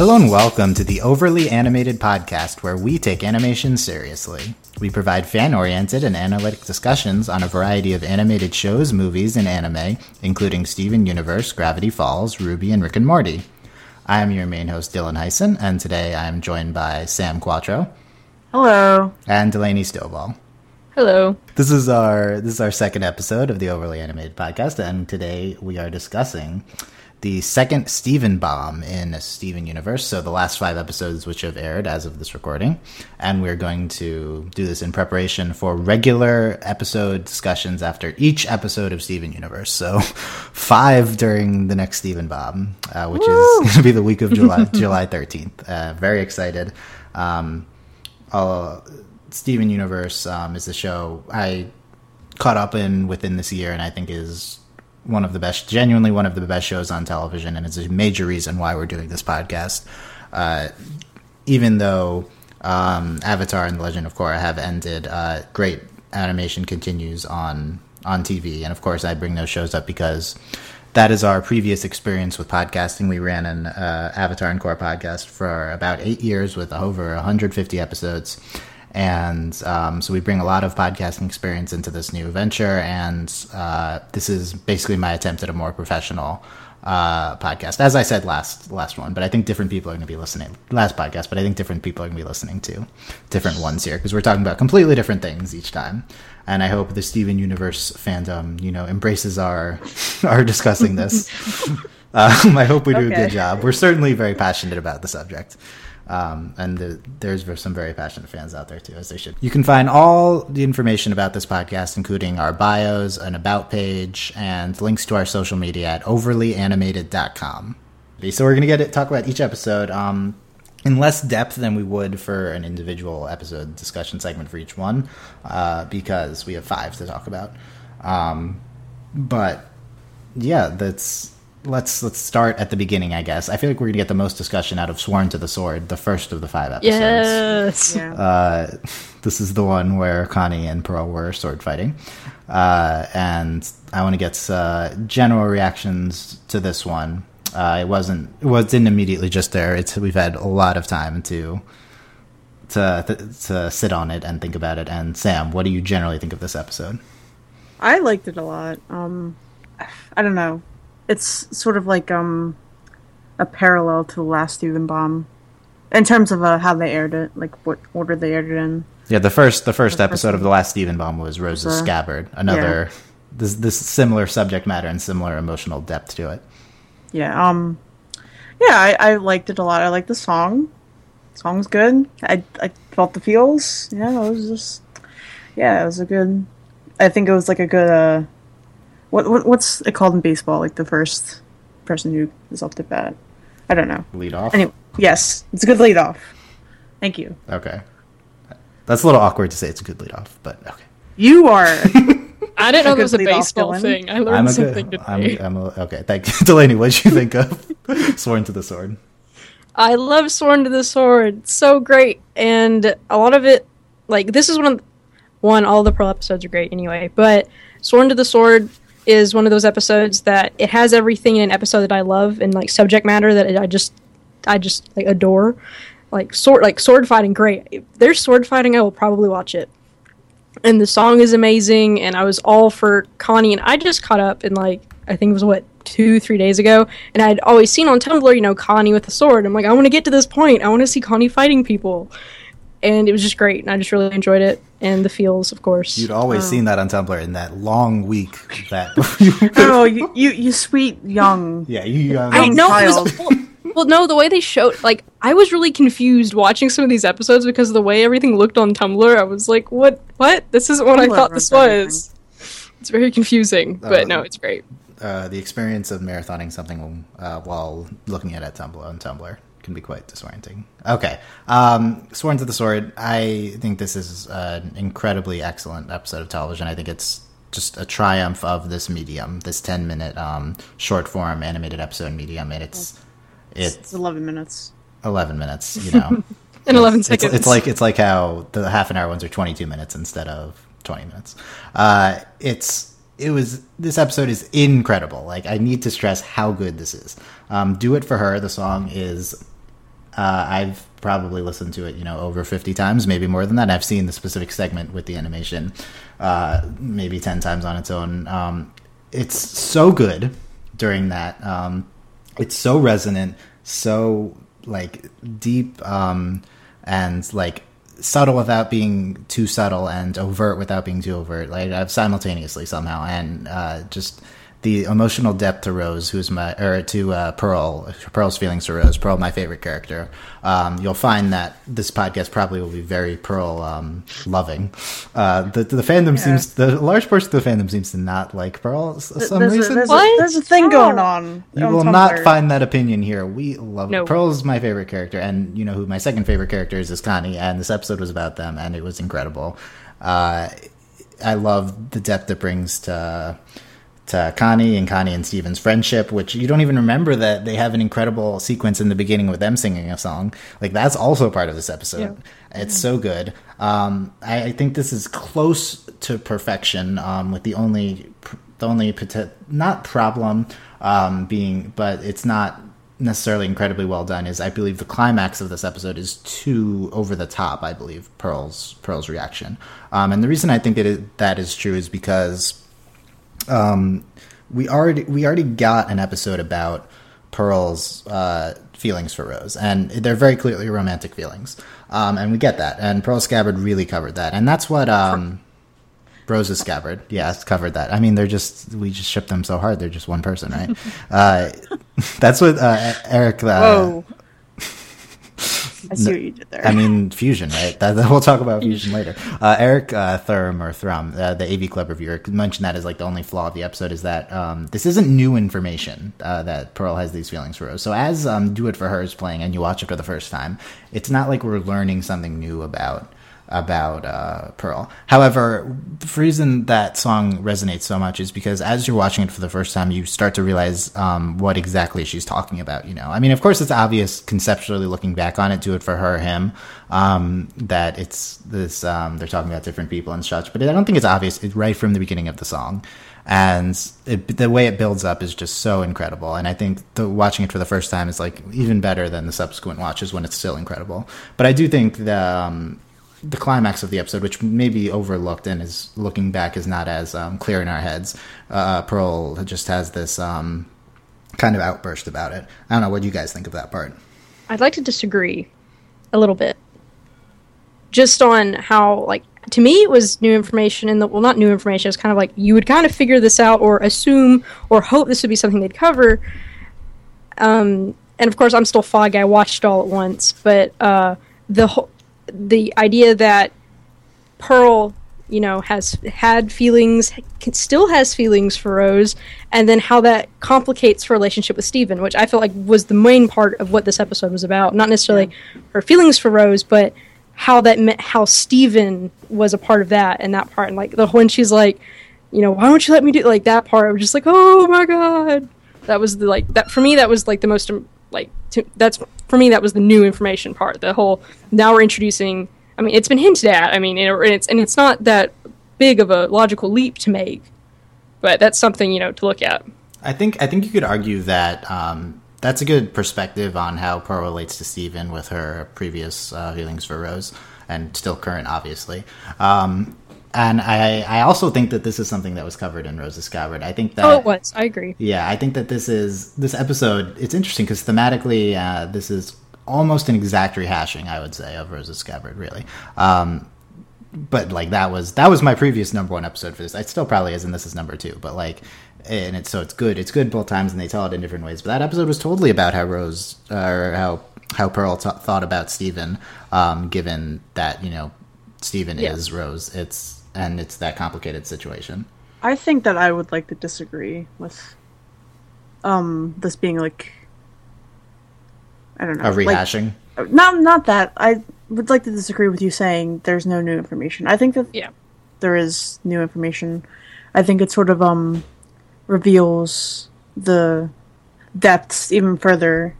Hello and welcome to the Overly Animated Podcast, where we take animation seriously. We provide fan oriented and analytic discussions on a variety of animated shows, movies, and anime, including Steven Universe, Gravity Falls, RWBY, and Rick and Morty. I am your main host, Dylan Heisen, and today I am joined by Sam Quattro Hello. and Delaney Stovall. Hello. This is our this is our second episode of the Overly Animated Podcast, and today we are discussing the second Steven bomb in a Steven Universe. So the last five episodes which have aired as of this recording, and we're going to do this in preparation for regular episode discussions after each episode of Steven Universe. So five during the next Steven bomb, uh, which is going to be the week of July July thirteenth. Uh, very excited. Um, uh, Steven Universe um, is the show I caught up in within this year, and I think is one of the best, genuinely one of the best shows on television, and it's a major reason why we're doing this podcast. Uh, even though um, Avatar and the Legend of Korra have ended, uh, great animation continues on on TV, and of course, I bring those shows up because that is our previous experience with podcasting. We ran an uh, Avatar and Korra podcast for about eight years with over 150 episodes. And um, so we bring a lot of podcasting experience into this new venture. And uh, this is basically my attempt at a more professional uh, podcast. As I said last last one, but I think different people are going to be listening. Last podcast, but I think different people are going to be listening to different ones here because we're talking about completely different things each time. And I hope the Steven Universe fandom, you know, embraces our our discussing this. um, I hope we do a good job. We're certainly very passionate about the subject. Um, and the, there's some very passionate fans out there too, as they should. You can find all the information about this podcast, including our bios, an about page, and links to our social media at overlyanimated.com. So we're going to get it, talk about each episode um, in less depth than we would for an individual episode discussion segment for each one, uh, because we have five to talk about. Um, but yeah, that's let's let's start at the beginning. I guess I feel like we're gonna get the most discussion out of Sworn to the Sword, the first of the five episodes. Yes. Yeah. Uh, this is the one where Connie and Pearl were sword fighting, uh, and I want to get uh, general reactions to this one. Uh, it wasn't it was didn't immediately just there. It's we've had a lot of time to to to sit on it and think about it. And Sam, what do you generally think of this episode? I liked it a lot. Um, I don't know. It's sort of like um, a parallel to the last Steven Bomb in terms of uh, how they aired it, like what order they aired it in. Yeah, the first the first The first episode of the last Steven Bomb was Rose's Uh, Scabbard. Another this this similar subject matter and similar emotional depth to it. Yeah. Um. Yeah, I, I liked it a lot. I liked the song. song's good. I I felt the feels. Yeah, it was just. Yeah, it was a good. I think it was like a good. uh what, what what's it called in baseball? Like the first person who is up to bat. I don't know. Lead off. Anyway, yes, it's a good lead off. Thank you. Okay. That's a little awkward to say it's a good lead off, but okay. You are. I didn't know there was a baseball thing. I learned I'm a something good. today. I'm, I'm a, okay. Thank you, Delaney. What did you think of Sworn to the Sword? I love Sworn to the Sword. So great. And a lot of it, like, this is one of, one, all the Pearl episodes are great anyway, but Sworn to the Sword is one of those episodes that it has everything in an episode that I love and, like, subject matter that I just, I just, like, adore. Like, sword, like, sword fighting, great. If there's sword fighting, I will probably watch it. And the song is amazing, and I was all for Connie, and I just caught up in, like, I think it was, what, two, three days ago, and I'd always seen on Tumblr, you know, Connie with a sword. I'm like, I want to get to this point. I want to see Connie fighting people. And it was just great, and I just really enjoyed it, and the feels, of course. You'd always Oh. seen that on Tumblr in that long week that. oh, you, you you sweet young. yeah, you. Um, I young know it was, well, well, no, the way they showed, like, I was really confused watching some of these episodes because of the way everything looked on Tumblr. I was like, what? What? This isn't what I thought this ruins was. It's very confusing, but Uh, no, it's great. uh, the experience of marathoning something uh, while looking at it Tumblr on Tumblr can be quite disorienting. Okay, um, Sworn to the Sword. I think this is an incredibly excellent episode of television. I think it's just a triumph of this medium, this ten minute um, short form animated episode medium, and it's It's it's eleven minutes. eleven minutes. You know, In 11 it's, seconds. It's like it's like how the half an hour ones are 22 minutes instead of 20 minutes. Uh, it's it was this episode is incredible. Like I need to stress how good this is. Um, Do it for her. The song is Uh, I've probably listened to it, you know, over 50 times, maybe more than that. I've seen the specific segment with the animation uh, maybe 10 times on its own. Um, it's so good during that. Um, it's so resonant, so like deep um, and like subtle without being too subtle and overt without being too overt. Like simultaneously somehow and uh, just the emotional depth to Rose, who's my or to uh, Pearl, Pearl's feelings to Rose. Pearl, my favorite character. Um, you'll find that this podcast probably will be very Pearl um, loving. Uh, the the fandom yeah. seems the large portion of the fandom seems to not like Pearl for some there's reason. A, there's, a, there's, a, thing going on. You on will Tumblr. not find that opinion here. We love no. Pearl's my favorite character, and you know who my second favorite character is is Connie, and this episode was about them, and it was incredible. Uh, I love the depth it brings to to Connie and Connie and Steven's friendship, which you don't even remember that they have an incredible sequence in the beginning with them singing a song. Like that's also part of this episode. Yeah. It's so good. Um, I, I, think this is close to perfection. Um, with the only the only not problem um, being, but it's not necessarily incredibly well done. Is I believe the climax of this episode is too over the top. I believe Pearl's Pearl's reaction, um, and the reason I think that it, that is true is because um, we already we already got an episode about Pearl's uh, feelings for Rose, and they're very clearly romantic feelings, um, and we get that. And Pearl Scabbard really covered that, and that's what um, Rose's Scabbard, yeah, covered that. I mean, they're just we just ship them so hard; they're just one person, right? uh, that's what uh, Eric. Uh, Whoa. I see what you did there. I mean, fusion, right? That, that, we'll talk about fusion later. Uh, Eric uh, Thurm or Thrum, uh, the AV Club reviewer, mentioned that as like the only flaw of the episode is that um, this isn't new information uh, that Pearl has these feelings for Rose. So as um, Do It for Her is playing and you watch it for the first time, it's not like we're learning something new about about uh, Pearl. However, the reason that song resonates so much is because as you're watching it for the first time, you start to realize um, what exactly she's talking about. You know, I mean, of course, it's obvious conceptually looking back on it, do it for her, him, um, that it's this. Um, they're talking about different people and such, but I don't think it's obvious right from the beginning of the song. And it, the way it builds up is just so incredible. And I think the, watching it for the first time is like even better than the subsequent watches when it's still incredible. But I do think that um, the climax of the episode, which may be overlooked and is looking back is not as um, clear in our heads. Uh, Pearl just has this um, kind of outburst about it. I don't know what you guys think of that part. I'd like to disagree a little bit, just on how like to me it was new information and well not new information. It's kind of like you would kind of figure this out or assume or hope this would be something they'd cover. Um, and of course, I'm still foggy. I watched all at once, but uh, the whole the idea that Pearl, you know, has had feelings, still has feelings for Rose, and then how that complicates her relationship with Steven, which I felt like was the main part of what this episode was about. Not necessarily yeah. her feelings for Rose, but how that meant how Steven was a part of that and that part. And like the when she's like, you know, why don't you let me do like that part? I was just like, oh my god, that was the like that for me. That was like the most like to, that's for me that was the new information part. The whole now we're introducing. I mean, it's been hinted at. I mean, and it's and it's not that big of a logical leap to make, but that's something you know to look at. I think I think you could argue that um, that's a good perspective on how Pearl relates to Steven with her previous uh, feelings for Rose and still current, obviously. Um, and I, I also think that this is something that was covered in Rose's Scabbard. I think that oh, it was. I agree. Yeah, I think that this is this episode. It's interesting because thematically, uh, this is almost an exact rehashing, I would say, of Rose's Scabbard. Really, um, but like that was that was my previous number one episode for this. It still probably is, and this is number two. But like, and it's so it's good. It's good both times, and they tell it in different ways. But that episode was totally about how Rose uh, or how how Pearl t- thought about Steven, um, given that you know Steven yeah. is Rose. It's and it's that complicated situation. I think that I would like to disagree with um this being like I don't know. A rehashing? Like, not not that. I would like to disagree with you saying there's no new information. I think that yeah. there is new information. I think it sort of um reveals the depths even further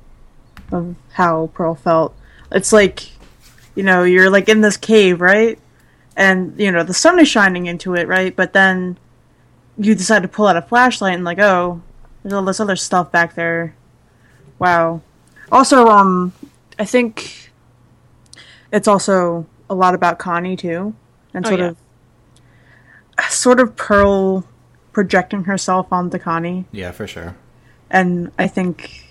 of how Pearl felt. It's like you know, you're like in this cave, right? And you know the sun is shining into it, right? But then you decide to pull out a flashlight and like, oh, there's all this other stuff back there. Wow. Also, um, I think it's also a lot about Connie too, and Oh, sort yeah. of sort of Pearl projecting herself onto Connie, Yeah, for sure. and I think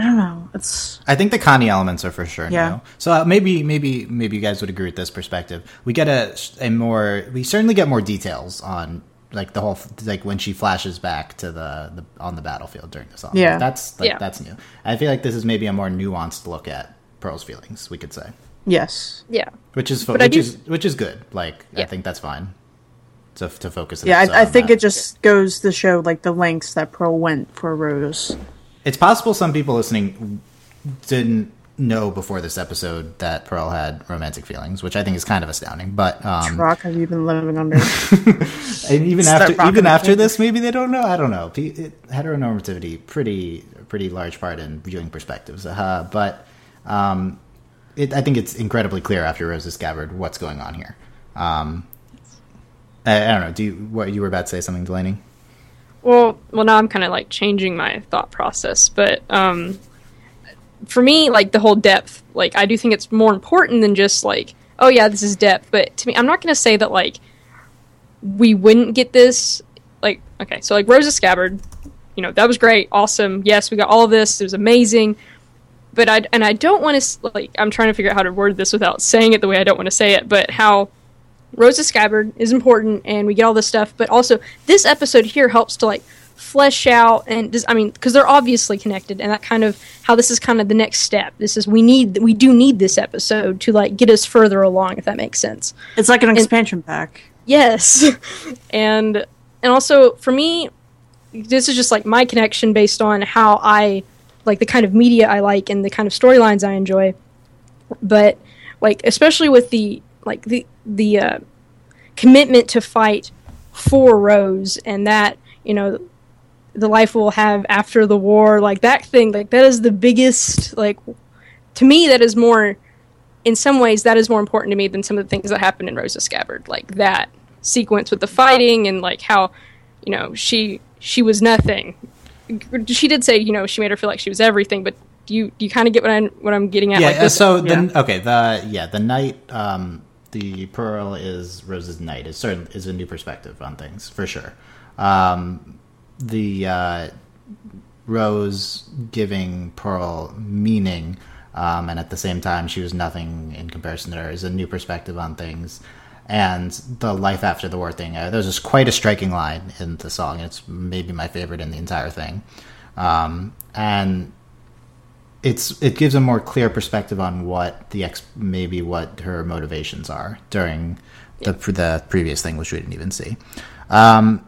I don't know. It's I think the Connie elements are for sure Yeah. new. So uh, maybe maybe maybe you guys would agree with this perspective. We get a a more we certainly get more details on like the whole like when she flashes back to the, the on the battlefield during the song. Yeah. that's like Yeah. that's new. I feel like this is maybe a more nuanced look at Pearl's feelings. We could say, yes, Yeah. which is fo- which do- is which is good. Like I think that's fine. To to focus. yeah. I, I think that. it just goes to show like the lengths that Pearl went for Rose. It's possible some people listening didn't know before this episode that Pearl had romantic feelings, which I think is kind of astounding. But um, Rock, have you been living under? and even Start after even after this, maybe they don't know. I don't know. It, heteronormativity pretty pretty large part in viewing perspectives. Uh, but um, it, I think it's incredibly clear after Rose's scabbard what's going on here. Um, I, I don't know. Do you what you were about to say something, Delaney? Well, well, now I'm kind of like changing my thought process, but um, for me, like the whole depth, like I do think it's more important than just like, oh yeah, this is depth. But to me, I'm not going to say that like we wouldn't get this. Like, okay, so like Rose's Scabbard, you know, that was great, awesome. Yes, we got all of this. It was amazing. But I and I don't want to like I'm trying to figure out how to word this without saying it the way I don't want to say it. But how Rose's Scabbard is important, and we get all this stuff. But also, this episode here helps to like flesh out and just, I mean, because they're obviously connected, and that kind of how this is kind of the next step. This is we need we do need this episode to like get us further along, if that makes sense. it's like an expansion pack. Yes, and and also for me, this is just like my connection based on how I like the kind of media I like and the kind of storylines I enjoy. But like especially with the like the the uh, commitment to fight for Rose and that you know the life we'll have after the war like that thing like that is the biggest like to me that is more in some ways that is more important to me than some of the things that happened in Rose's Scabbard like that sequence with the fighting and like how you know she she was nothing she did say you know she made her feel like she was everything but do you do you kind of get what I'm what I'm getting at Yeah. like uh, this so yeah. the okay the yeah the knight um, the pearl is Rose's knight is certain is a new perspective on things for sure. Um, the uh, Rose giving Pearl meaning, um, and at the same time she was nothing in comparison to her is a new perspective on things. And the life after the war thing, uh, there's just quite a striking line in the song. It's maybe my favorite in the entire thing. Um, and it's it gives a more clear perspective on what the ex maybe what her motivations are during the the previous thing, which we didn't even see. Um,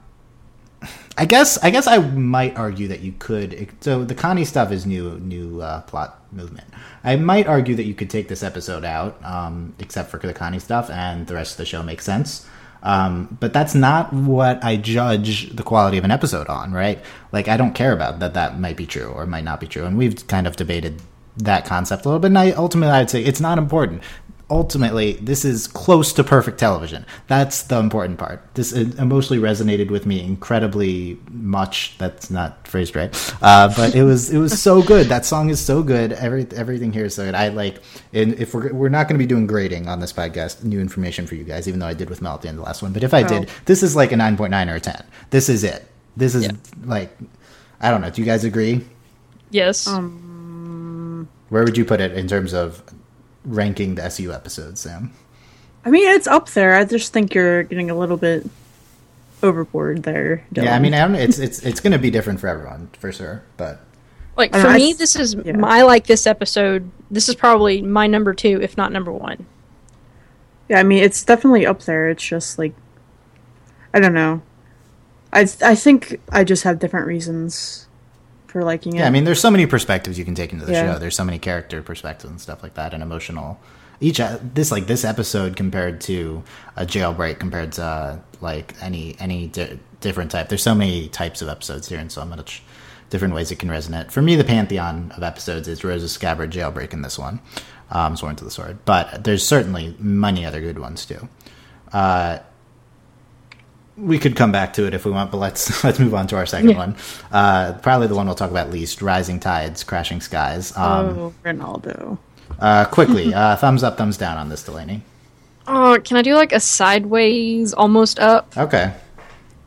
I guess I guess I might argue that you could. So the Connie stuff is new new uh, plot movement. I might argue that you could take this episode out, um, except for the Connie stuff, and the rest of the show makes sense. Um, but that's not what I judge the quality of an episode on, right? Like I don't care about that. That might be true or might not be true, and we've kind of debated that concept a little bit. And I, ultimately, I'd say it's not important ultimately this is close to perfect television. That's the important part. This emotionally resonated with me incredibly much. That's not phrased right. Uh, but it was it was so good. That song is so good. Every, everything here is so good. I like and if we're we're not going to be doing grading on this podcast new information for you guys even though i did with mel at the end of the last one. But if i did this is like a 9.9 or a 10 this is it. This is Yeah. like i don't know. Do you guys agree? Yes. Where would you put it in terms of ranking the su episodes sam I mean, it's up there. I just think you're getting a little bit overboard there. Dylan. Yeah, I mean, I don't, it's it's it's going to be different for everyone for sure, but Like for know, I me, s- this is yeah. my like this episode. This is probably my number two, if not number one. yeah, I mean, it's definitely up there. It's just like, I don't know. I I think I just have different reasons for liking it. yeah, I mean, there's so many perspectives you can take into the Yeah. show. There's so many character perspectives and stuff like that, and emotional. Each uh, this like this episode compared to a jailbreak compared to uh, like any any di- different type. There's so many types of episodes here, and so much different ways it can resonate. For me, the pantheon of episodes is Rose's Scabbard, Jailbreak, in this one, um, Sworn to the Sword. But there's certainly many other good ones too. Uh, we could come back to it if we want, but let's let's move on to our second Yeah. one. Uh, probably the one we'll talk about least: Rising Tides, Crashing Skies. Um, oh, Ronaldo. uh, quickly, uh, thumbs up, thumbs down on this, Delaney. Oh, can I do like a sideways, almost up? Okay.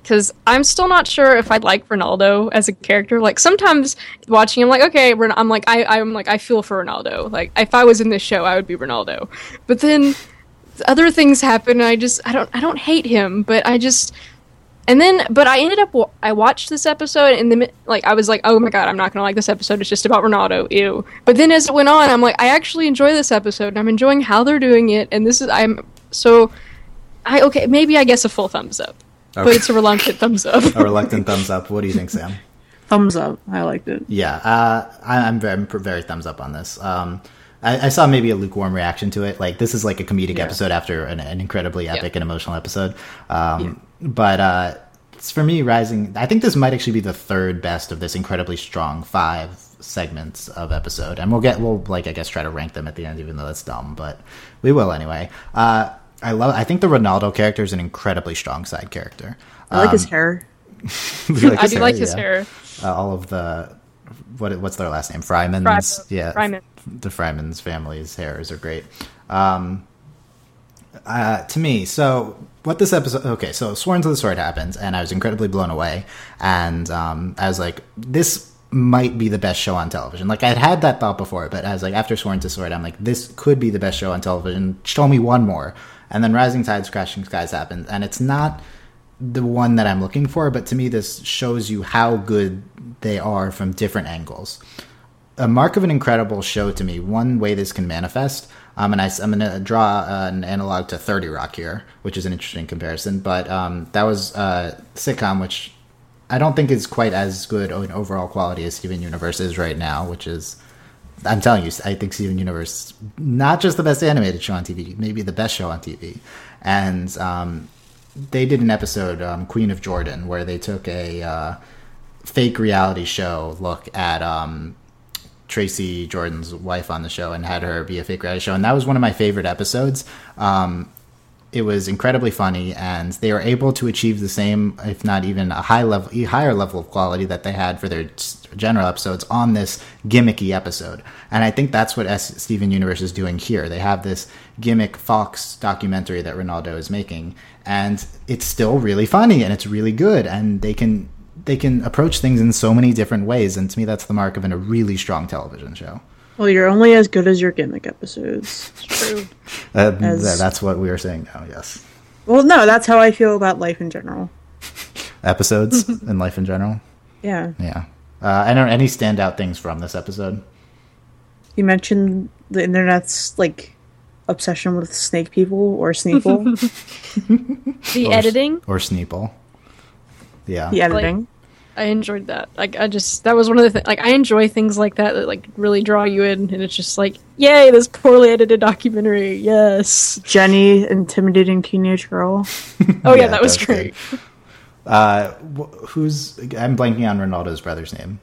because I'm still not sure if I'd like Ronaldo as a character. Like sometimes watching him, like okay, I'm like I I'm like I feel for Ronaldo. Like if I was in this show, I would be Ronaldo. But then other things happen, and I just I don't I don't hate him, but I just and then but I ended up I watched this episode and then like I was like oh my god I'm not gonna like this episode. It's just about Ronaldo. Ew. But then as it went on, I'm like I actually enjoy this episode and I'm enjoying how they're doing it. And this is I'm so. I okay, maybe I guess a full thumbs up but it's a reluctant thumbs up. A reluctant thumbs up. What do you think, Sam? Thumbs up. I liked it. Yeah, uh, I, I'm very, very thumbs up on this. Um, I, I saw maybe a lukewarm reaction to it. Like this is like a comedic Yeah. episode after an, an incredibly epic and emotional episode. Um, But uh, it's for me, Rising. I think this might actually be the third best of this incredibly strong five segments of episode, and we'll get we'll like I guess try to rank them at the end, even though that's dumb, but we will anyway. Uh, I love. I think the Ronaldo character is an incredibly strong side character. I like his Um, hair. like I his do like his yeah. hair. Uh, all of the what what's their last name? Frymans. Fryman. Yeah, Fryman. The Frymans family's hairs are great. Um, uh, to me, so what this episode? Okay, so Sworn to the Sword happens, and I was incredibly blown away, and um, I was like, this might be the best show on television. Like I'd had that thought before, but I was like, after Sworn to the Sword, I'm like, this could be the best show on television. Show me one more, and then Rising Tides, Crashing Skies happens, and it's not the one that I'm looking for, but to me, this shows you how good they are from different angles. A mark of an incredible show to me, one way this can manifest, um, and I, am going to draw uh, an analog to 30 Rock here, which is an interesting comparison, but um, that was a sitcom which I don't think is quite as good in overall quality as Steven Universe is right now, which is I'm telling you, I think Steven Universe not just the best animated show on TV, maybe the best show on TV. And um, they did an episode, um, Queen of Jordan, where they took a uh, fake reality show look at um, Tracy Jordan's wife on the show and had her be a fake reality show, and that was one of my favorite episodes. Um, it was incredibly funny, and they were able to achieve the same, if not even a high level, higher level of quality that they had for their general episodes on this gimmicky episode. And I think that's what S- Steven Universe is doing here. They have this gimmick Fox documentary that Ronaldo is making, and it's still really funny and it's really good, and they can they can approach things in so many different ways. And to me, that's the mark of an, a really strong television show. Well, you're only as good as your gimmick episodes. True. Uh, As- that's what we are saying now. Yes, Well, no, that's how I feel about life in general. episodes and life in general. Yeah. Yeah. Uh, I don't any standout things from this episode. You mentioned the internet's like obsession with snake people or Sneeple, The Or- editing, or Sneeple. Yeah. the editing. I enjoyed that. Like I just that was one of the things. Like I enjoy things like that that like really draw you in, and it's just like, yay, this poorly edited documentary. Yes. Jenny intimidating teenage girl. Oh yeah, Yeah, that was that's great. Uh, wh- who's I'm blanking on Ronaldo's brother's name.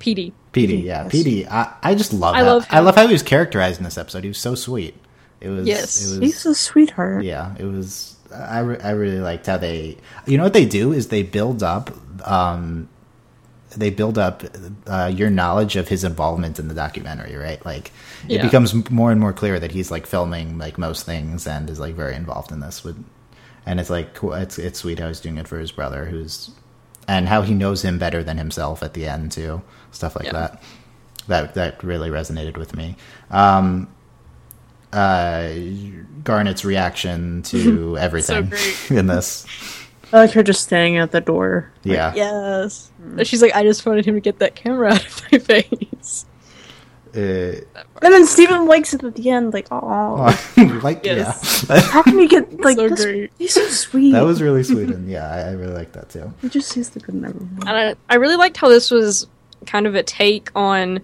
Peedee. Peedee, yeah, Yes. Peedee. I, I just love. I that. love I love how he was characterized in this episode. He was so sweet. It was. Yes. It was. He's a sweetheart. yeah, it was. I, re- I really liked how they. You know what they do is they build up. Um, they build up uh, your knowledge of his involvement in the documentary, right? Like it becomes more and more clear that he's like filming like most things and is like very involved in this. With, and it's like cool- it's it's sweet how he's doing it for his brother, who's and how he knows him better than himself at the end too. Stuff like Yeah. that. That that really resonated with me. Um, uh, Garnet's reaction to everything great. in this. I like her just standing at the door. Yeah. Yes. She's like, I just wanted him to get that camera out of my face. Uh, And then Steven likes it at the end, like, oh, like Yes. yeah, how can you get like So this? great. He's so sweet. that was really sweet, and yeah, I, I really like that too. He just sees the good in everyone. And I, I really liked how this was kind of a take on,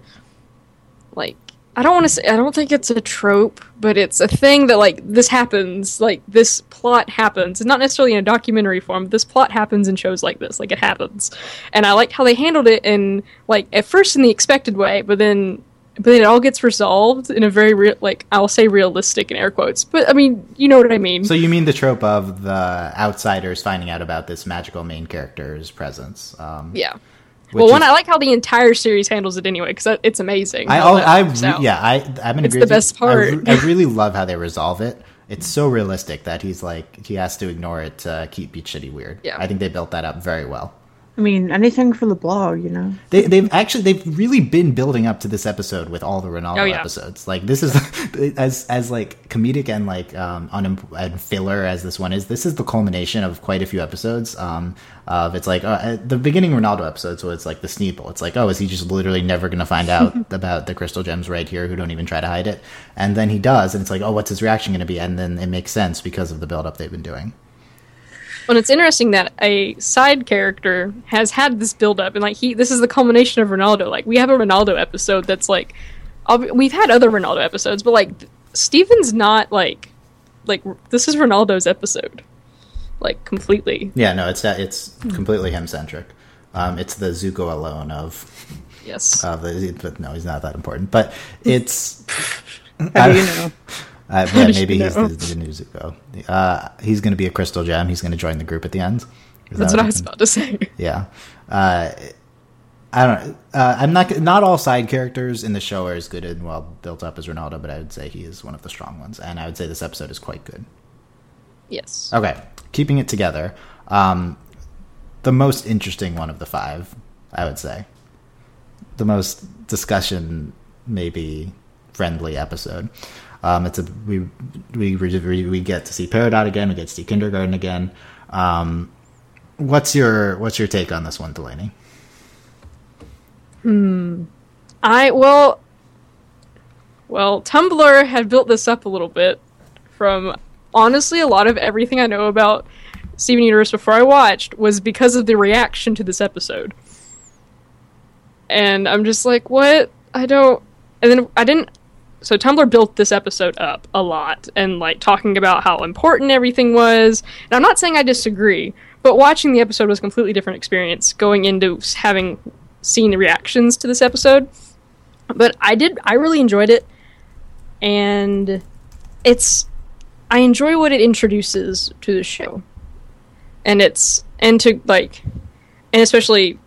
like, I don't want to say, I don't think it's a trope, but it's a thing that, like, this happens, like, this plot happens. It's not necessarily in a documentary form, but this plot happens in shows like this, like, it happens. And I liked how they handled it in, like, at first in the expected way, but then but then it all gets resolved in a very real, like I'll say realistic in air quotes, but I mean you know what I mean. So you mean the trope of the outsiders finding out about this magical main character's presence? Um, yeah. Well, one is- I like how the entire series handles it anyway because it's amazing. I, I, out. yeah, I, I'm in It's the best part. I, I really love how they resolve it. It's so realistic that he's like he has to ignore it to keep Beach City weird. Yeah. I think they built that up very well. I mean, anything for the blog, you know. They, they've actually they've really been building up to this episode with all the Ronaldo Oh, yeah. episodes. Like this is as as like comedic and like um unim- and filler as this one is. This is the culmination of quite a few episodes. Um, of it's like uh, at the beginning Ronaldo episode, so it's like the Sneeple. It's like oh, is he just literally never going to find out about the crystal gems right here? Who don't even try to hide it, and then he does, and it's like oh, what's his reaction going to be? And then it makes sense because of the build up they've been doing. Well, it's interesting that a side character has had this build up, and like he, this is the culmination of Ronaldo. Like we have a Ronaldo episode that's like, ob- we've had other Ronaldo episodes, but like Steven's not like, like this is Ronaldo's episode, like completely. Yeah, no, it's that it's completely him centric. Um, it's the Zuko alone of Yes. Uh, but, but no, he's not that important. But it's How do you know? uh, yeah, maybe he's the, the new Zuko. Uh, he's going to be a crystal gem. He's going to join the group at the end. Is that's that what I was about to say. Yeah. Uh, I don't. Uh, I'm not. Not all side characters in the show are as good and well built up as Ronaldo, but I would say he is one of the strong ones, and I would say this episode is quite good. Yes. Okay, keeping it together. Um, the most interesting one of the five, I would say. The most discussion, maybe friendly episode. Um, it's a we we we we get to see Peridot again. We get to see Kindergarten again. Um, what's your what's your take on this one, Delaney? Hmm. I well, well, Tumblr had built this up a little bit from honestly a lot of everything I know about Steven Universe before I watched was because of the reaction to this episode. And I'm just like, what? I don't. And then I didn't. So Tumblr built this episode up a lot and like talking about how important everything was. And I'm not saying I disagree, but watching the episode was a completely different experience going into having seen the reactions to this episode. But I did. I really enjoyed it, and it's. I enjoy what it introduces to the show, and it's and to like, and especially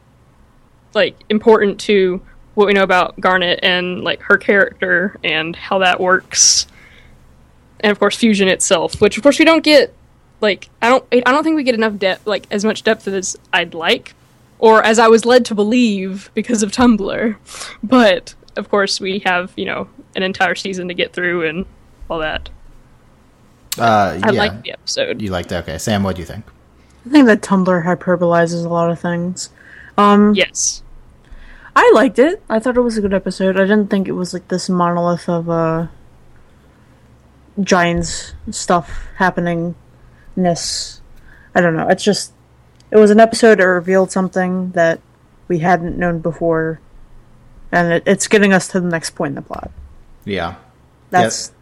like important to what we know about Garnet and like her character and how that works, and of course fusion itself, which of course we don't get. Like I don't, I don't think we get enough depth, like as much depth as I'd like, or as I was led to believe because of Tumblr. But of course, we have you know an entire season to get through and all that. Uh, I yeah, like the episode. you liked. it. Okay, Sam, what do you think? I think that Tumblr hyperbolizes a lot of things. Um, Yes, I liked it. I thought it was a good episode. I didn't think it was like this monolith of uh giants stuff happening. Ness. I don't know. It's just it was an episode that revealed something that we hadn't known before, and it, it's getting us to the next point in the plot. Yeah, That's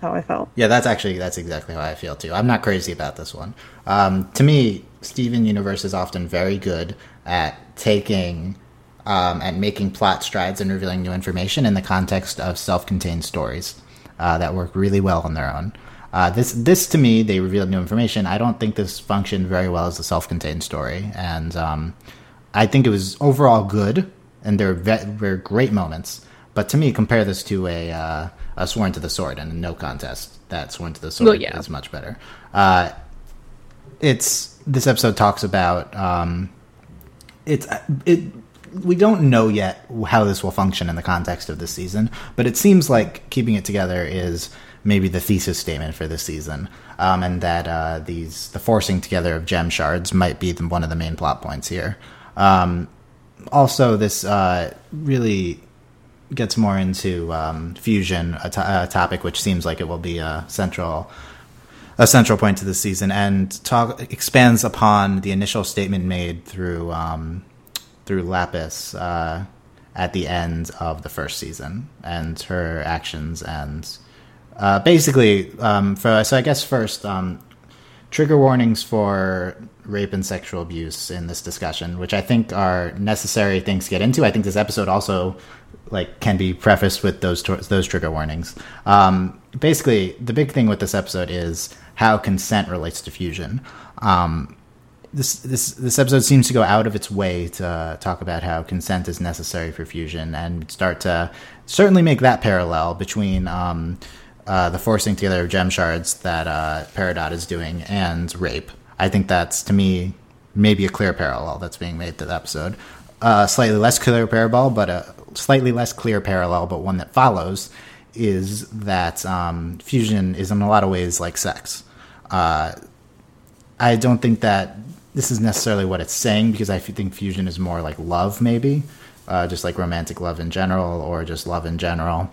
how I felt. Yeah, that's actually that's exactly how I feel too. I'm not crazy about this one. Um, to me, Steven Universe is often very good at taking um, and making plot strides and revealing new information in the context of self-contained stories uh, that work really well on their own. Uh, this this to me, they revealed new information. I don't think this functioned very well as a self-contained story, and um, I think it was overall good, and there were, great moments. But to me, compare this to a, uh, a Sworn to the Sword and a no contest. That Sworn to the Sword Well, yeah. is much better. Uh, it's this episode talks about um, it's it. We don't know yet how this will function in the context of this season, but it seems like keeping it together is maybe the thesis statement for this season, um, and that uh, these the forcing together of gem shards might be the, one of the main plot points here. Um, also, this uh, really gets more into um, fusion, a, to- a topic which seems like it will be a central a central point to this season, and talk expands upon the initial statement made through um, through Lapis uh, at the end of the first season and her actions and uh, basically um, for so I guess first um, trigger warnings for rape and sexual abuse in this discussion, which I think are necessary things to get into. I think this episode also like can be prefaced with those those trigger warnings. Um, basically, the big thing with this episode is how consent relates to fusion. Um, this this this episode seems to go out of its way to talk about how consent is necessary for fusion and start to certainly make that parallel between um, uh, the forcing together of gem shards that uh, Peridot is doing and rape. I think that's to me maybe a clear parallel that's being made to the episode. Uh, slightly less clear parallel, but a slightly less clear parallel, but one that follows is that um, fusion is in a lot of ways like sex. Uh, I don't think that this is necessarily what it's saying because I think fusion is more like love, maybe, uh, just like romantic love in general or just love in general.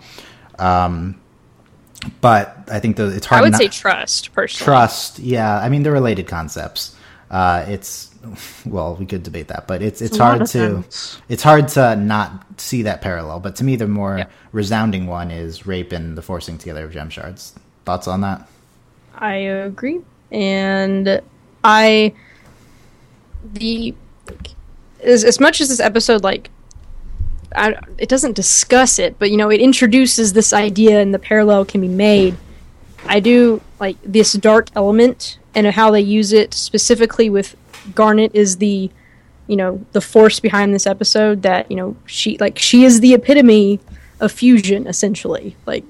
Um, but I think the, it's hard. I would not- say trust, personally. trust. Yeah, I mean they're related concepts. Uh, it's well, we could debate that, but it's it's, a lot hard to sense. it's hard to not see that parallel. But to me, the more Yeah. resounding one is rape and the forcing together of gem shards. Thoughts on that? I agree, and I the as as much as this episode like I, it doesn't discuss it, but you know it introduces this idea and the parallel can be made. I do like this dark element and how they use it specifically with Garnet is the you know the force behind this episode that you know she like she is the epitome of fusion essentially like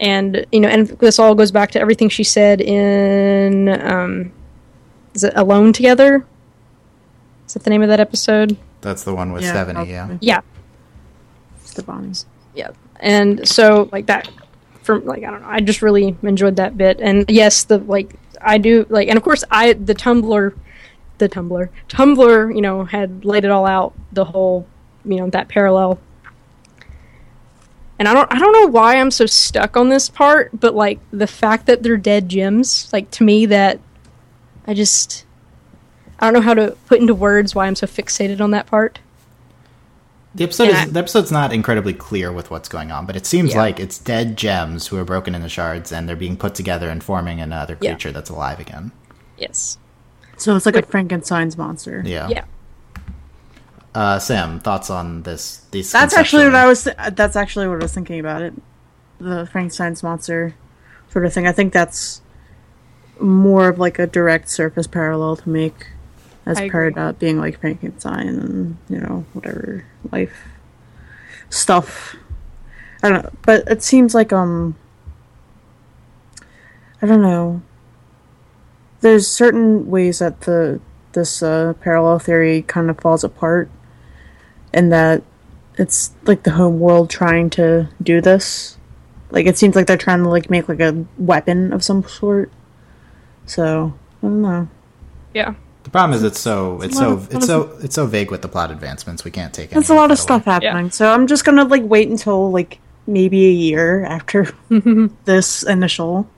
and you know and this all goes back to everything she said in um is it alone together is that the name of that episode That's the one with Yeah, Stevonnie. Yeah. probably. yeah Stevonnie. yeah and so like that from like i don't know i just really enjoyed that bit and yes the like i do like and of course i the tumblr the tumblr tumblr you know had laid it all out the whole you know that parallel and i don't i don't know why i'm so stuck on this part but like the fact that they're dead gems like to me that i just i don't know how to put into words why i'm so fixated on that part The episode Yeah. is the episode's not incredibly clear with what's going on, but it seems Yeah. like it's dead gems who are broken into shards and they're being put together and forming another Yeah. creature that's alive again. yes So it's like a Frankenstein's monster. Yeah. yeah Uh, Sam, thoughts on this? These That's actually what I was. Th- that's actually what I was thinking about it. The Frankenstein's monster sort of thing. I think that's more of like a direct surface parallel to make as I agree. Peridot being like Frankenstein and you know whatever life stuff. I don't know, but it seems like um. I don't know. There's certain ways that the this uh, parallel theory kind of falls apart, and that it's like the home world trying to do this. Like it seems like they're trying to like make like a weapon of some sort. So I don't know. yeah The problem is it's so it's a so of- it's so it's so vague with the plot advancements. We can't take. That's any a lot of stuff away. happening. So I'm just gonna like wait until like maybe a year after this initial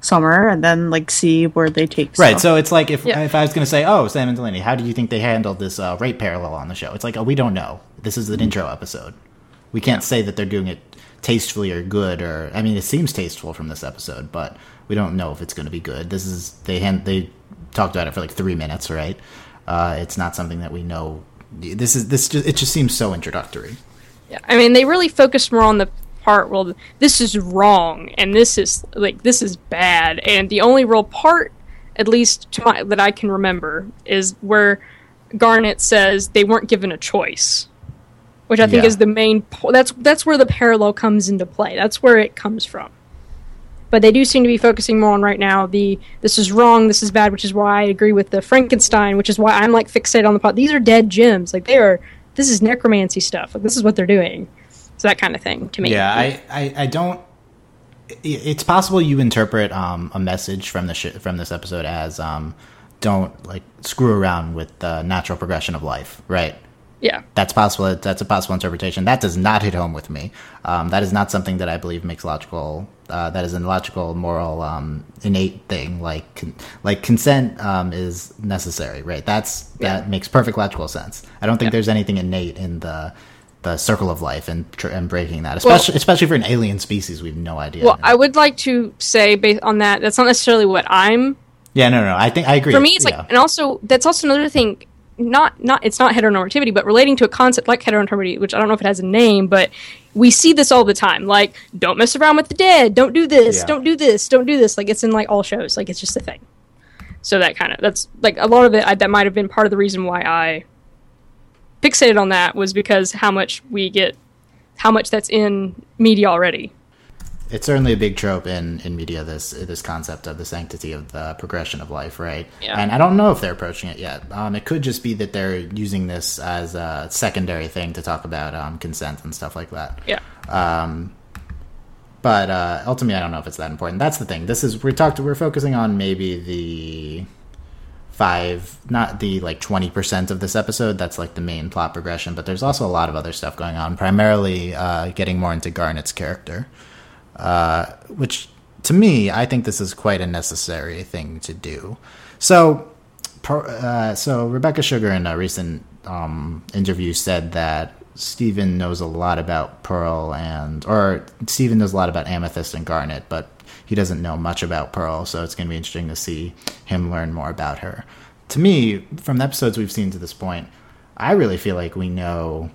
summer, and then like see where they take. It. Right, stuff. so it's like if Yeah. if I was going to say, "Oh, Sam and Delaney, how do you think they handled this uh, rape parallel on the show?" It's like, "Oh, we don't know. This is an intro episode. We can't say that they're doing it tastefully or good or I mean, it seems tasteful from this episode, but we don't know if it's going to be good. This is they hand they talked about it for like 3 minutes, right? Uh, it's not something that we know this is this just it just seems so introductory. Yeah, I mean, they really focused more on the part where this is wrong and this is like this is bad, and the only real part, at least to my that I can remember, is where Garnet says they weren't given a choice, which I think Yeah. is the main. Po- that's that's where the parallel comes into play. That's where it comes from. But they do seem to be focusing more on right now the this is wrong, this is bad, which is why I agree with the Frankenstein, which is why I'm like fixated on the pot. These are dead gems, like they are. This is necromancy stuff. Like this is what they're doing. So that kind of thing to me. Yeah, I, I, I don't. It's possible you interpret um, a message from the sh- from this episode as um, don't like screw around with the natural progression of life, right? Yeah. That's possible. That's a possible interpretation. That does not hit home with me. Um, that is not something that I believe makes logical. Uh, that is a logical, moral, um, innate thing. Like, con- like consent um, is necessary, right? That's that Yeah. makes perfect logical sense. I don't think Yeah. there's anything innate in the the circle of life and tr- and breaking that, especially especially for an alien species. We have no idea. Well, I would like to say based on that, that's not necessarily what I'm Yeah, no, no, I think I agree. For me, it's like, yeah. and also that's also another thing. Not, not, it's not heteronormativity, but relating to a concept like heteronormativity, which I don't know if it has a name, but we see this all the time. Like, don't mess around with the dead. Don't do this. Yeah. Don't do this. Don't do this. Like, it's in like all shows. Like, it's just a thing. So that kind of that's like a lot of it. I, that might have been part of the reason why I fixated on that was because how much we get, how much that's in media already. It's certainly a big trope in, in media this this concept of the sanctity of the progression of life right? Yeah. and i don't know if they're approaching it yet. Um, it could just be that they're using this as a secondary thing to talk about um, consent and stuff like that. Yeah. um, but uh, ultimately i don't know if it's that important. That's the thing. This is we're talked we're focusing on maybe the five not the like 20% of this episode. That's like the main plot progression. But there's also a lot of other stuff going on primarily uh, getting more into garnet's character uh, which to me, I think this is quite a necessary thing to do. So, uh, so Rebecca Sugar in a recent um, interview said that Steven knows a lot about Pearl and, or Steven knows a lot about Amethyst and Garnet, but he doesn't know much about Pearl, so it's going to be interesting to see him learn more about her. To me, from the episodes we've seen to this point, I really feel like we know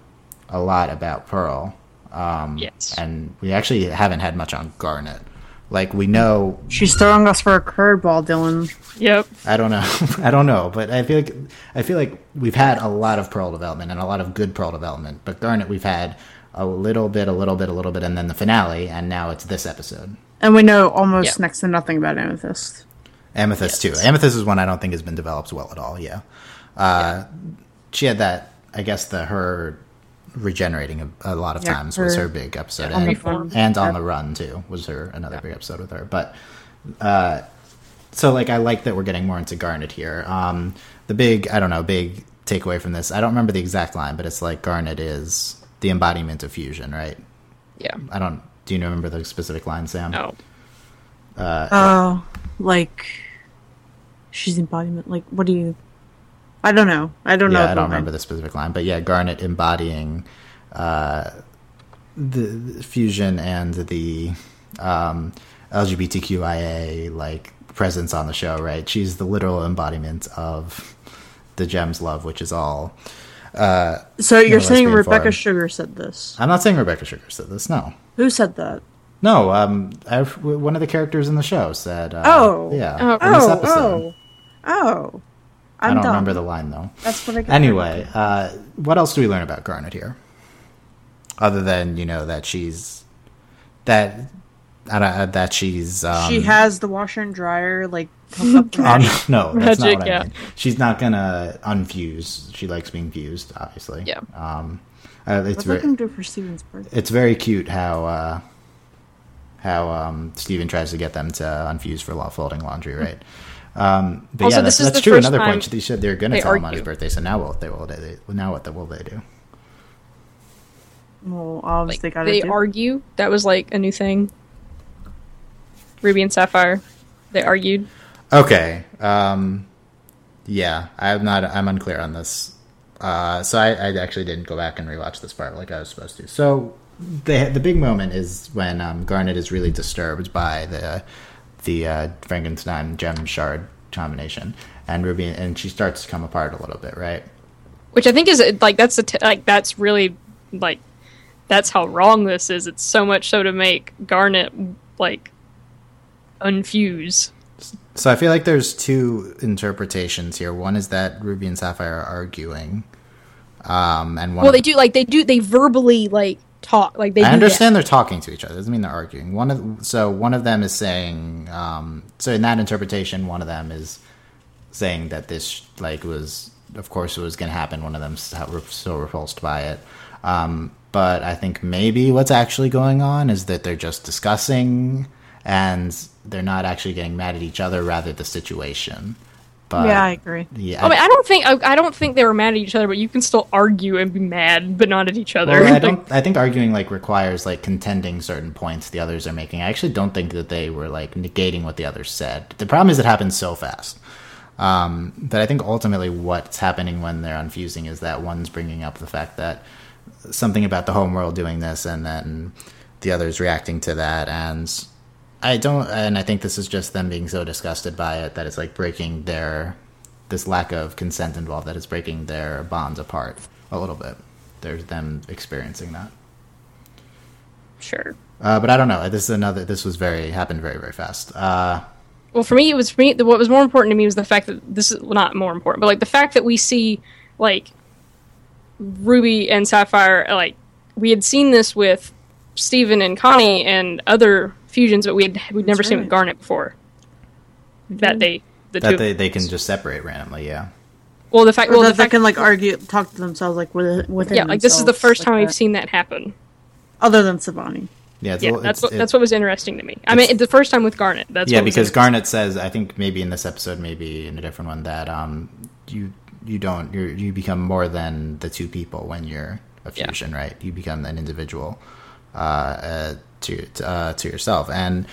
a lot about Pearl. Um, Yes. And we actually haven't had much on Garnet. Like, we know She's throwing us for a curveball, Dylan. Yep. I don't know. I don't know, but I feel like I feel like we've had a lot of pearl development and a lot of good pearl development. But Garnet, we've had a little bit, a little bit, a little bit, and then the finale, and now it's this episode. And we know almost Yeah. next to nothing about Amethyst. Amethyst too. Amethyst is one I don't think has been developed well at all. Yeah, uh, she had that. I guess the her regenerating a, a lot of Yeah, times was her- her big episode, on the and, farm. and on the run too was her another big episode with her. But uh, so like I like that we're getting more into Garnet here. Um, the big I don't know big takeaway from this. I don't remember the exact line, but it's like Garnet is the embodiment of fusion, right? Yeah. I don't. Do you remember the specific line, Sam? No. Oh, like she's embodiment. Like, what do you? I don't know. I don't know. Yeah, if I don't I'm- remember the specific line, but yeah, Garnet embodying uh, the, the fusion and the um, LGBTQIA like presence on the show. Right, she's the literal embodiment of the Gems love, which is all. Uh, So you're saying Rebecca informed. Sugar said this? I'm not saying Rebecca Sugar said this. No, Who said that? no. Um, I've, one of the characters in the show said. Uh, Oh. yeah. Oh. in this Oh, episode. oh, oh! I'm I don't dumb. remember the line though. That's what I. Anyway, uh, what else do we learn about Garnet here? Other than you know that she's that I don't, uh, that she's um, she has the washer and dryer like hooked up um, no, that's not Magic, what yeah. I mean. She's not gonna unfuse. She likes being fused, obviously. Yeah. Um, uh, it's What's very, gonna do for Steven's birthday? it's very cute how uh, how um, Steven tries to get them to unfuse for law folding laundry, right? Um, but Also, yeah, that's, that's true. Another point they said they're going to they tell him on his birthday. So now what they will they now what the, will they do? Well, Like, obviously, gotta they do. argue. That was like a new thing. Ruby and Sapphire. They argued. Okay. Um, yeah, I'm not. I'm unclear on this. Uh, so I, I actually didn't go back and rewatch this part like I was supposed to. So the the big moment is when um, Garnet is really disturbed by the the uh, Frankenstein gem shard combination, and Ruby and she starts to come apart a little bit, right? which I think is like that's a t- like that's really like that's how wrong this is. It's so much so to make Garnet like unfuse. So I feel like there's two interpretations here. One is that Ruby and Sapphire are arguing, um, and one Well, they do like they do they verbally like talk like they. I understand that. they're talking to each other. Doesn't mean they're arguing. One of so one of them is saying. Um, so in that interpretation, one of them is saying that this like was, of course, it was going to happen. One of them's so so repulsed by it. Um, but I think maybe what's actually going on is that they're just discussing and they're not actually getting mad at each other, rather the situation. But yeah, I agree. yeah, I mean, I don't think I, I don't think they were mad at each other, but you can still argue and be mad, but not at each other. Well, I Like, don't. I think arguing like requires like contending certain points the others are making. I actually don't think that they were like negating what the others said. The problem is it happens so fast. Um, but I think ultimately what's happening when they're unfusing is that one's bringing up the fact that something about the home world doing this, and then the others reacting to that, and I don't, and I think this is just them being so disgusted by it that it's like breaking their this lack of consent involved that is breaking their bonds apart a little bit. There's them experiencing that. Sure. Uh, but I don't know. This is another. This was very happened very very fast. Uh, Well, for me, it was for me. What was more important to me was the fact that this is well, not more important, but like the fact that we see like Ruby and Sapphire. Like we had seen this with Steven and Connie and other fusions, but we had we'd never That's seen with Garnet before. That they the two that they they can just separate randomly. Yeah. well the fact well that the they fact can like argue, talk to themselves like with, within. yeah like this is the first like time we've seen that happen. other than Stevonnie. Yeah. Yeah, little- that's what it- that's what was interesting to me. I mean, the first time with Garnet. That's yeah because. Garnet says I think maybe in this episode maybe in a different one that um you you don't you you become more than the two people when you're a Yeah. fusion right you become an individual uh, uh to to, uh, to yourself and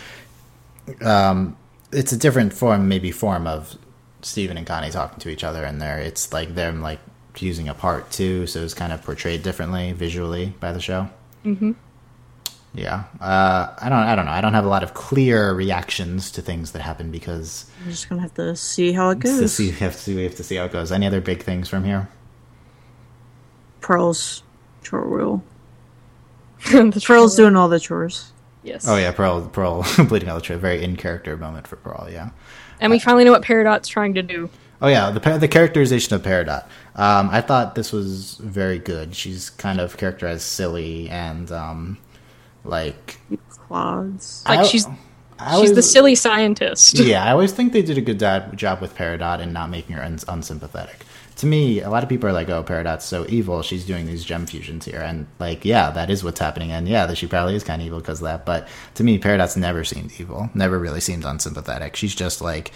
um it's a different form maybe form of Steven and Connie talking to each other and there it's like them like fusing part too so it's kind of portrayed differently visually by the show Mhm. yeah uh I don't I don't know I don't have a lot of clear reactions to things that happen because We're just gonna have to see how it to goes. see, we have to we have to see how it goes. Any other big things from here? Pearl's wheel. The Pearl's doing all the chores. yes. Oh yeah, Pearl Pearl bleeding out the chores. Very in character moment for Pearl. Yeah. and we finally know what Peridot's trying to do. Oh yeah, the the characterization of Peridot. Um, I thought this was very good. She's kind of characterized silly and um, like Quads. Like I- she's I she's the silly scientist. yeah, I always think they did a good job, job with Peridot and not making her un- unsympathetic. To me, a lot of people are like, "Oh, Peridot's so evil. She's doing these gem fusions here," and like, yeah, that is what's happening, and yeah, that she probably is kind of evil because of that. But to me, Peridot's never seemed evil. Never really seemed unsympathetic. She's just like,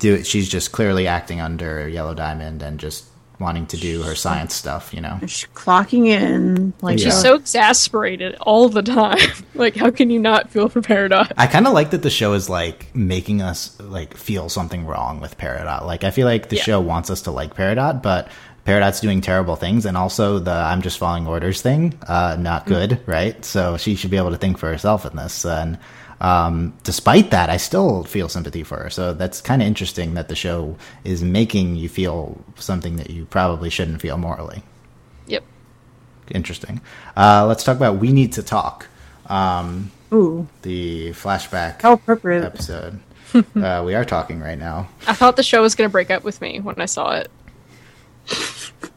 do it. she's just clearly acting under Yellow Diamond and just wanting to do her science stuff. You know? She's clocking in like Yeah. She's so exasperated all the time. like, how can you not feel for Peridot? I kind of like that the show is like making us like feel something wrong with Peridot. Like I feel like the Yeah. show wants us to like Peridot, but Peridot's doing terrible things, and also the "I'm just following orders" thing, uh, not good, right? So she should be able to think for herself in this. And um, despite that, I still feel sympathy for her. So that's kind of interesting that the show is making you feel something that you probably shouldn't feel morally. Yep. Interesting. Uh, let's talk about "We Need to Talk," um, ooh, the flashback how appropriate. episode. uh, we are talking right now. I thought the show was going to break up with me when I saw it.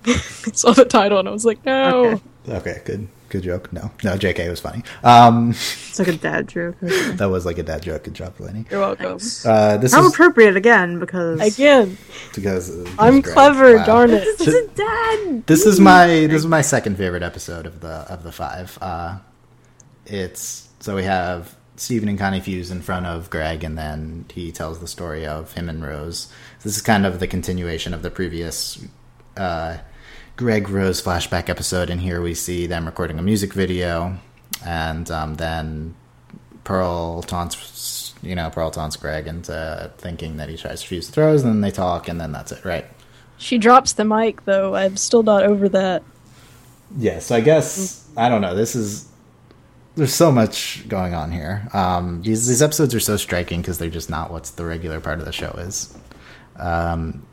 I saw the title and I was like, no. Okay. Okay, good, good joke. No, no, Jk was funny. Um, It's like a dad joke. Okay. that was like a dad joke. Good job, Lenny. You're welcome. Uh, this How is appropriate again because Again, because uh, I'm clever, Wow. darn it. This is dad. This is my this is my second favorite episode of the of the five. Uh, it's so we have Steven and Connie fuse in front of Greg, and then he tells the story of him and Rose. This is kind of the continuation of the previous uh, Greg Rose flashback episode, and here we see them recording a music video, and um, then Pearl taunts you know Pearl taunts Greg into thinking that he tries to fuse the throws, and then they talk, and then that's it, right? She drops the mic, though. I'm still not over that. Yeah, so I guess I don't know. This is there's so much going on here. Um, these these episodes are so striking because they're just not what's the regular part of the show is. Um,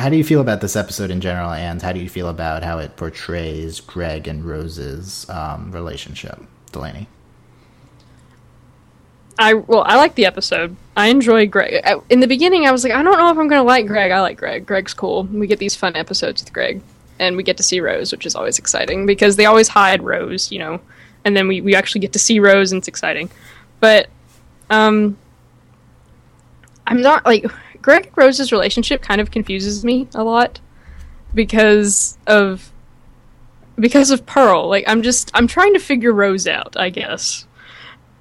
how do you feel about this episode in general, and how do you feel about how it portrays Greg and Rose's um, relationship, Delaney? I well, I like the episode. I enjoy Greg. In the beginning, I was like, I don't know if I'm gonna like Greg. I like Greg. Greg's cool. We get these fun episodes with Greg, and we get to see Rose, which is always exciting because they always hide Rose, you know, and then we we actually get to see Rose, and it's exciting. But um, I'm not like Greg Rose's relationship kind of confuses me a lot because of because of Pearl. Like I'm just I'm trying to figure Rose out, I guess.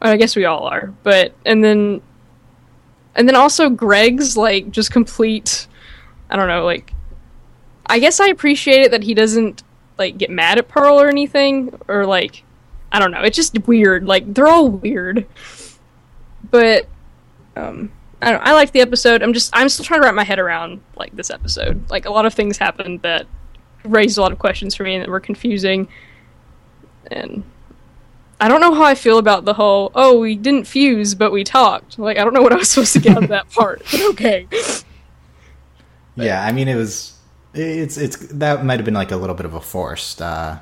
I guess we all are. But and then and then also Greg's like just complete I don't know, like I guess I appreciate it that he doesn't like get mad at Pearl or anything or like I don't know, it's just weird. Like they're all weird. But um I don't I like the episode. I'm just I'm still trying to wrap my head around like this episode. Like a lot of things happened that raised a lot of questions for me and that were confusing. And I don't know how I feel about the whole. Oh, we didn't fuse, but we talked. Like I don't know what I was supposed to get out of that part. But okay. Yeah, I mean it was it's it's that might have been like a little bit of a forced uh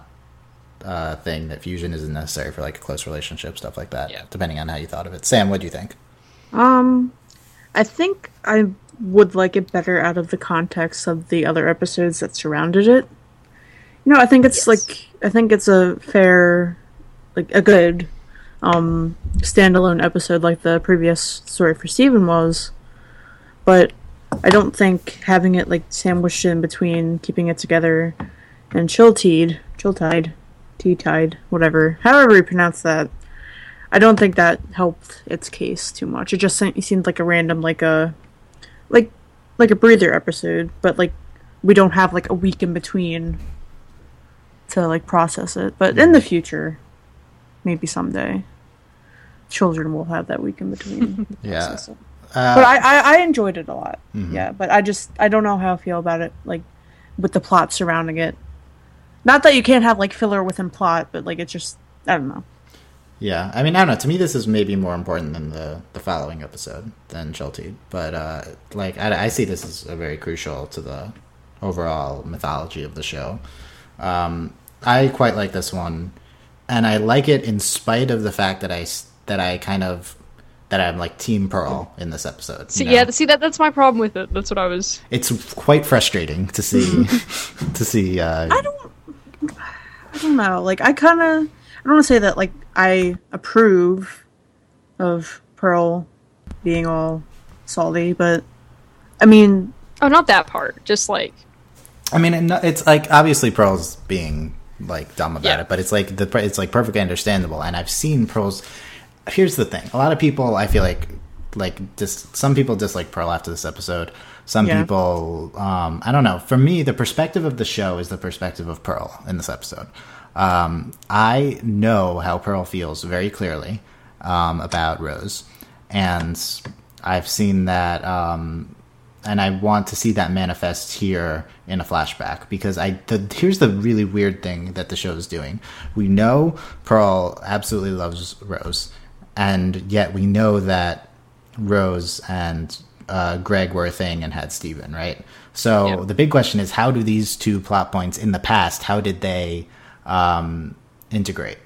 uh thing that fusion isn't necessary for like a close relationship stuff like that Yeah. depending on how you thought of it. Sam, what do you think? Um, I think I would like it better out of the context of the other episodes that surrounded it. You know, I think it's Yes. like I think it's a fair, like a good, um, standalone episode like the previous story for Steven was, but I don't think having it like sandwiched in between keeping it together and Chilltide, Chilltide, Tea Tide, whatever, however you pronounce that. I don't think that helped its case too much. It just se- seemed like a random, like a, like, like a breather episode, but like we don't have like a week in between to like process it. But in the future, maybe someday, children will have that week in between. Yeah. it. Uh, But I, I, I enjoyed it a lot. Mhm. Yeah, but I just I don't know how I feel about it, like with the plot surrounding it. Not that you can't have like filler within plot, but like it's just I don't know. Yeah, I mean, I don't know. To me, this is maybe more important than the the following episode than Chilty, but uh, like I, I see this as a very crucial to the overall mythology of the show. Um, I quite like this one, and I like it in spite of the fact that I s- that I kind of that I'm like Team Pearl in this episode. See, you know? yeah, see that that's my problem with it. That's what I was. it's quite frustrating to see to see. Uh, I don't I don't know. Like I kind of I don't want to say that like I approve of Pearl being all salty, but I mean, Oh, not that part. Just like I mean, it- it's like obviously Pearl's being like dumb about Yeah. it, but it's like the it's like perfectly understandable. And I've seen Pearl's. Here's the thing: a lot of people, I feel like, like just some people dislike Pearl after this episode. Some Yeah. people, um, I don't know. For me, the perspective of the show is the perspective of Pearl in this episode. Um, I know how Pearl feels very clearly um, about Rose, and I've seen that um, and I want to see that manifest here in a flashback because I the, here's the really weird thing that the show is doing. We know Pearl absolutely loves Rose, and yet we know that Rose and uh, Greg were a thing and had Steven, right? So Yeah. the big question is how do these two plot points in the past how did they um, integrate?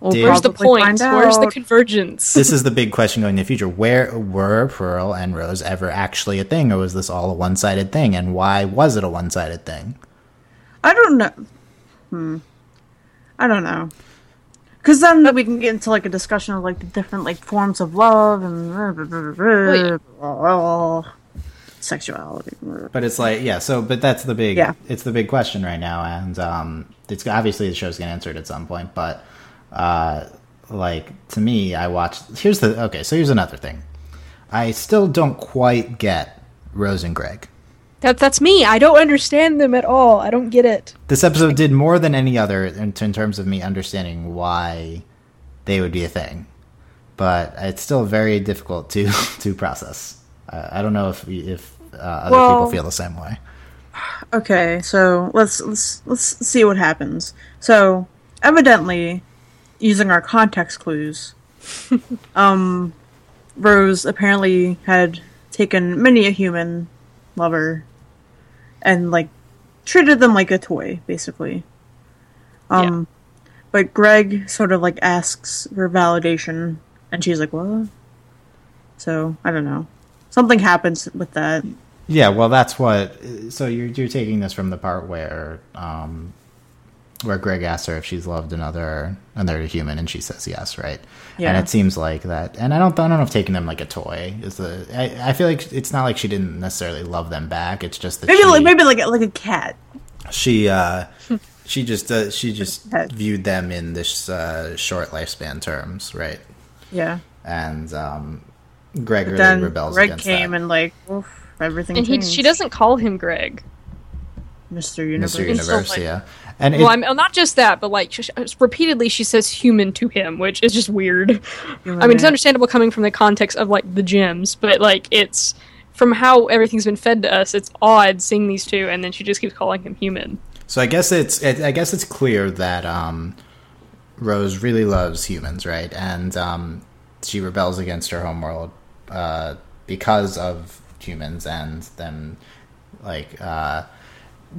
we'll Did- where's the probably point? Where's the convergence? this is the big question going in the future. Where were Pearl and Rose ever actually a thing, or was this all a one sided thing? And why was it a one sided thing? I don't know. Hmm. I don't know. Because then we can get into like a discussion of like the different like forms of love and sexuality. But it's like, yeah. So, but that's the big, Yeah. it's the big question right now, and um, it's obviously the show's gonna answer it at some point. But uh, like to me, I watched. Here's the okay. So here's another thing. I still don't quite get Rose and Greg. That that's me. I don't understand them at all. I don't get it. This episode did more than any other in, in terms of me understanding why they would be a thing, but it's still very difficult to to process. Uh, I don't know if if uh, other Well- people feel the same way. Okay, so let's let's let's see what happens. So evidently, using our context clues, um, Rose apparently had taken many a human lover and like treated them like a toy, basically. Um, but Greg sort of like asks for validation, and she's like, "What?" So I don't know. Something happens with that. Yeah, well, that's what. So you're you're taking this from the part where um, where Greg asks her if she's loved another another human, and she says yes, right? Yeah. And it seems like that. And I don't I don't know if taking them like a toy is the. I, I feel like it's not like she didn't necessarily love them back. It's just that Maybe she, like maybe like a- like a cat. she uh, she just uh, she just viewed them in this uh, short lifespan terms, right? Yeah. And um, Greg really then rebels Greg against came that. and like oof, everything And he, changed. she doesn't call him Greg. Mr. Universe. Mr. Universe, like- yeah. And well, it- I'm not just that, but like sh- repeatedly, she says "human" to him, which is just weird. Human I mean, it's understandable coming from the context of like the gems, but like it's from how everything's been fed to us. It's odd seeing these two, and then she just keeps calling him human. So I guess it's it, I guess it's clear that um, Rose really loves humans, right? And um, she rebels against her homeworld uh, because of humans and them like uh,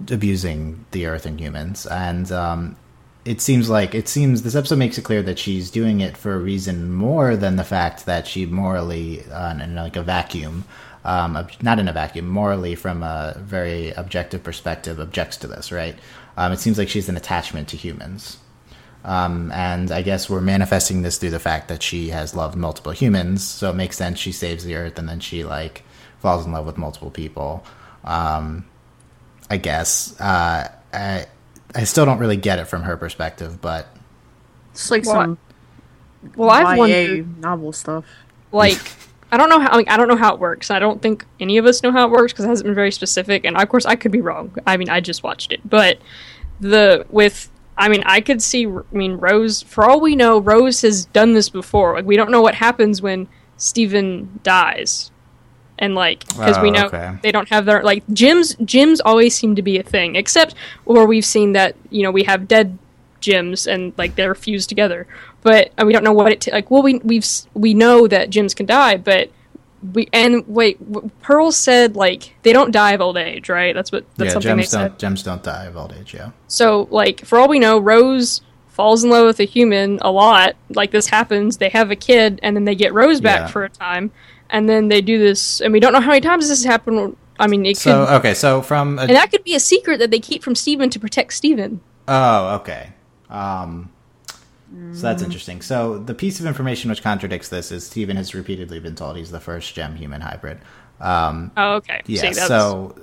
abusing the Earth and humans. And um, it seems like it seems this episode makes it clear that she's doing it for a reason more than the fact that she morally, uh, in like a vacuum, um, not in a vacuum, morally from a very objective perspective, objects to this. Right? Um, it seems like she's an attachment to humans. Um, and I guess we're manifesting this through the fact that she has loved multiple humans, so it makes sense she saves the Earth and then she like falls in love with multiple people. Um, I guess uh, I I still don't really get it from her perspective, but It's like Well, some Well, I've YA wondered, novel stuff. like, I don't know how like, I don't know how it works. I don't think any of us know how it works because it hasn't been very specific. And of course, I could be wrong. I mean, I just watched it, but the with I mean, I could see. I mean, Rose. For all we know, Rose has done this before. Like, we don't know what happens when Steven dies, and like because we Oh, know okay. they don't have their like gems. Gems always seem to be a thing, except where we've seen that you know we have dead gems and like they're fused together. But uh, we don't know what it t- like. Well, we we've we know that gems can die, but we and wait, Pearl said like they don't die of old age, right? That's what that's yeah, something gems said. don't gems don't die of old age. Yeah, So, like, for all we know, Rose falls in love with a human a lot. Like, this happens. They have a kid, and then they get Rose back Yeah. for a time, and then they do this. And we don't know how many times this has happened. I mean, it So could. okay, so from a, and that could be a secret that they keep from Steven to protect Steven. oh okay, um, so that's interesting. So the piece of information which contradicts this is Steven has repeatedly been told he's the first gem human hybrid. Um, Oh, okay. yeah, See, so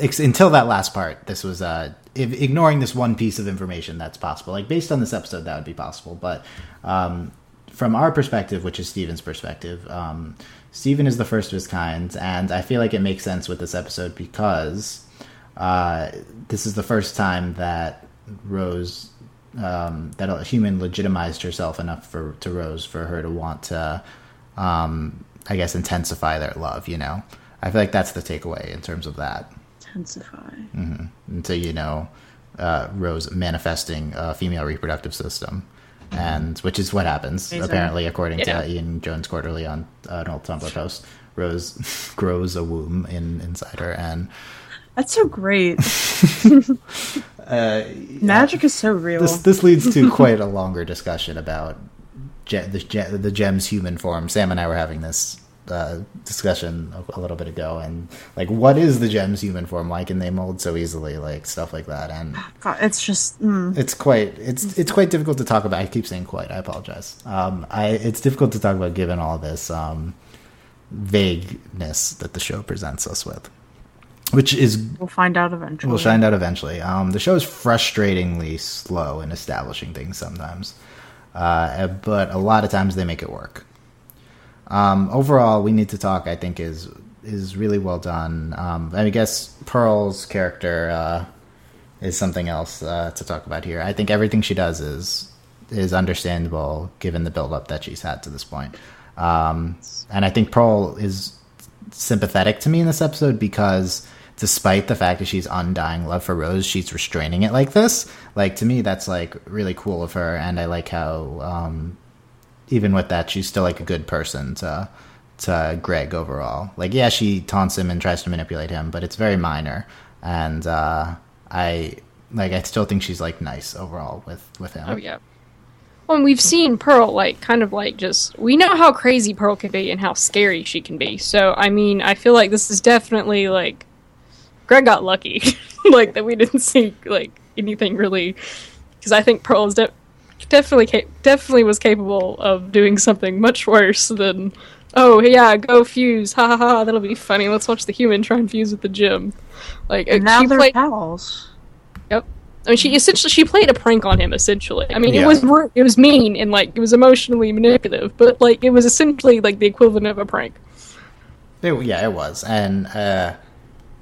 ex- until that last part, this was uh, if, ignoring this one piece of information that's possible. Like based on this episode, that would be possible, but um, from our perspective, which is Steven's perspective, um, Steven is the first of his kind, and I feel like it makes sense with this episode because uh, this is the first time that Rose, um, that a human legitimized herself enough for to Rose for her to want to, um, I guess, intensify their love. You know, I feel like that's the takeaway in terms of that. Intensify. Until you know, uh, Rose manifesting a female reproductive system. And which is what happens Amazing. apparently, according Yeah. to Ian Jones-Quarrey on uh, an old Tumblr post. Rose grows a womb in inside her, and That's so great. uh, Magic is so real. this this leads to quite a longer discussion about ge- the, ge- the gem's human form. Sam and I were having this uh, discussion a, a little bit ago, and like, what is the gem's human form? Why can they mold so easily? Like stuff like that, and God, it's just mm, it's quite it's it's quite difficult to talk about. I keep saying quite. I apologize. Um, I it's difficult to talk about given all this um, vagueness that the show presents us with, which is we'll find out eventually. We'll find out eventually. Um, the show is frustratingly slow in establishing things sometimes, uh, but a lot of times they make it work. Um, overall, we need to talk. I think is is really well done. Um, I guess Pearl's character uh, is something else uh, to talk about here. I think everything she does is is understandable given the build up that she's had to this point. Um, and I think Pearl is sympathetic to me in this episode because despite the fact that she's undying love for Rose, she's restraining it like this. Like to me, that's like really cool of her, and I like how um, even with that, she's still like a good person to to Greg overall. Like yeah, she taunts him and tries to manipulate him, but it's very minor, and uh, I like I still think she's like nice overall with with him. Oh yeah. Well, and we've seen Pearl like kind of like just we know how crazy Pearl can be and how scary she can be. So I mean, I feel like this is definitely like Greg got lucky, like that we didn't see like anything really, because I think Pearl is de- definitely ca- definitely was capable of doing something much worse than oh yeah go fuse ha ha ha that'll be funny let's watch the human try and fuse at the gym like uh, And now she they're played pals. Yep. I mean, she essentially she played a prank on him. Essentially, I mean, Yeah. it was it was mean and like it was emotionally manipulative, but like it was essentially like the equivalent of a prank. It, yeah, it was, and uh,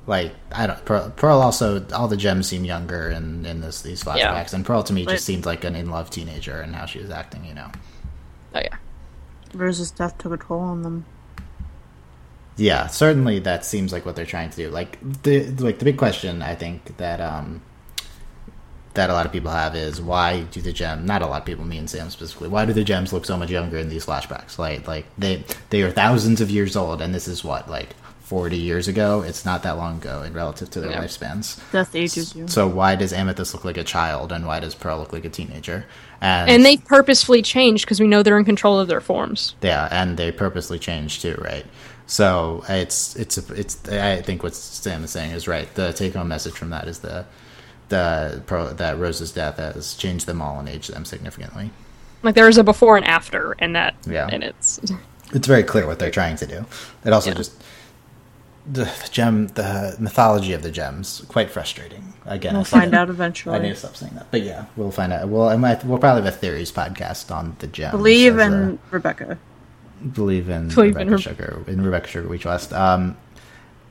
like I don't. Pearl, Pearl also all the gems seem younger in in this these flashbacks, Yeah. and Pearl to me But- just seemed like an in love teenager and how she was acting. You know. Oh yeah, Rose's death took a toll on them. Yeah, certainly that seems like what they're trying to do. Like the like the big question I think that um that a lot of people have is why do the gem? Not a lot of people, me and Sam specifically. Why do the gems look so much younger in these flashbacks? Like like they they are thousands of years old, and this is what like. 40 years ago it's not that long ago in relative to their Yeah. lifespans Death ages you. so why does amethyst look like a child and why does pearl look like a teenager and, And they purposefully changed because we know they're in control of their forms. yeah and they purposely changed too right so it's it's it's i think what sam is saying is right the take-home message from that is the the pro, that rose's death has changed them all and aged them significantly Like there is a before and after in that. Yeah. And it's it's very clear what they're trying to do it also Yeah. just the, the gem the mythology of the gems quite frustrating again We'll find out eventually. I need to stop saying that, but yeah, we'll find out. We'll I might, we'll probably have a theories podcast on the gems. Believe as a- in Rebecca. believe in Believe in Rebecca Sugar in Rebecca Sugar Beach West. Um,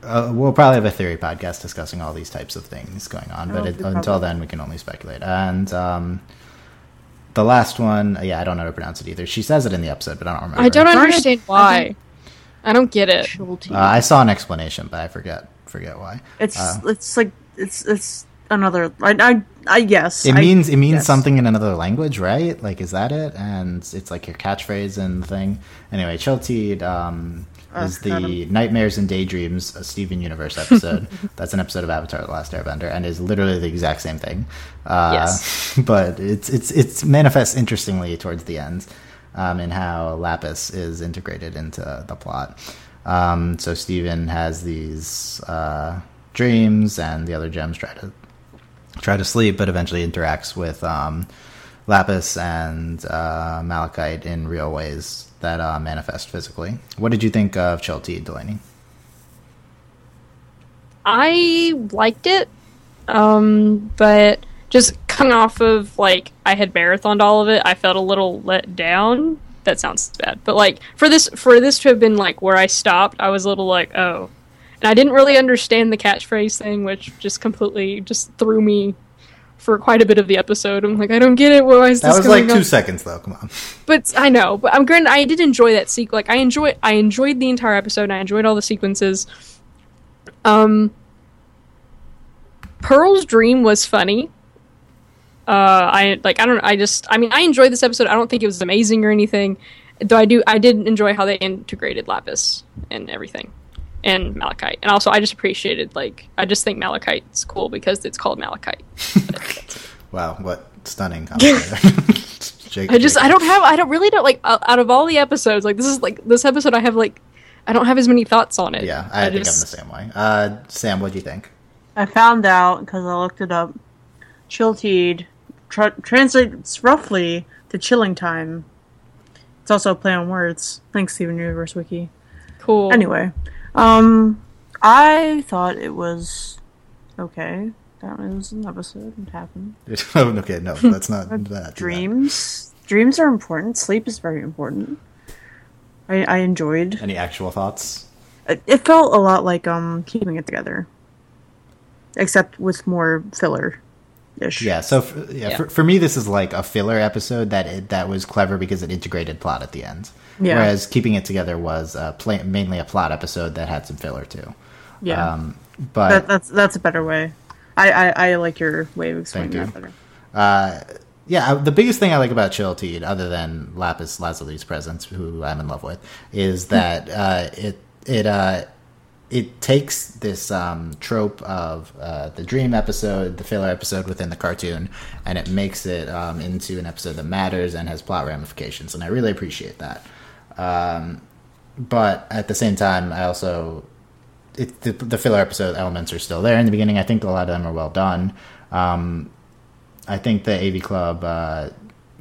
uh, we'll probably have a theory podcast discussing all these types of things going on, Oh, but it, until then, we can only speculate. And um, the last one, yeah, I don't know how to pronounce it either. She says it in the episode, but I don't remember. I don't Darn it. understand I why. I don't get it. Uh, I saw an explanation, but I forget forget why. it's uh, it's like it's it's another. I I, I yes. It I- means it means yes. something in another language, right? Like, is that it? And it's like your catchphrase and thing. Anyway, Chille Tid um, is got the Nightmares and Daydreams a Steven Universe episode. That's an episode of Avatar: The Last Airbender, and is literally the exact same thing. Uh, Yes. but it's it's it's manifests interestingly towards the end um, in how Lapis is integrated into the plot. Um, so Steven has these uh, dreams, and the other gems try to try to sleep, but eventually interacts with um, Lapis and uh, Malachite in real ways that uh, manifest physically. What did you think of Chille Tid, Delaney? I liked it, um, but just coming off of like I had marathoned all of it, I felt a little let down. That sounds bad, but like for this for this to have been like where I stopped, I was a little like oh, and I didn't really understand the catchphrase thing, which just completely just threw me for quite a bit of the episode. I'm like I don't get it. Why is That this was like two seconds, though. Come on. but I know, but I'm granted I did enjoy that sequence. Like I enjoyed, I enjoyed the entire episode. I enjoyed all the sequences. Um, Pearl's dream was funny. Uh, I like, I don't, I just, I mean, I enjoyed this episode. I don't think it was amazing or anything, though. I do, I did enjoy how they integrated Lapis and everything, and Malachite, and also I just appreciated like, I just think Malachite's cool because it's called Malachite. Wow, what stunning commentary. Jake, I just Jake. I don't have I don't really don't like out of all the episodes like this is like this episode I have like I don't have as many thoughts on it. Yeah, I, think I'm the same way. Uh, Sam, what do you think? I found out because I looked it up. Chille Tid tra- translates roughly to chilling time. It's also a play on words. Thanks, Steven Universe Wiki. cool. Anyway, um, I thought it was okay. That was an episode. It happened. okay, no, that's not that. Dreams. Dreams are important. Sleep is very important. I, I enjoyed. Any actual thoughts? It, it felt a lot like um keeping it together, except with more filler. Ish. Yeah, so for, yeah, Yeah. For, for me, this is like a filler episode that it, that was clever because it integrated plot at the end. Yeah. Whereas keeping it together was uh, pla mainly a plot episode that had some filler too. Yeah. Um, but that, that's that's a better way. I, I, I like your way of explaining that better. Uh, yeah, I- the biggest thing I like about Chille Tid, other than Lapis Lazuli's presence, who I'm in love with, is that uh, it it uh, it takes this um, trope of uh, the dream episode, the filler episode within the cartoon, and it makes it um, into an episode that matters and has plot ramifications, and I really appreciate that. Um, but at the same time, I also it, the, the filler episode elements are still there in the beginning. I think a lot of them are well done. Um, I think the AV Club uh,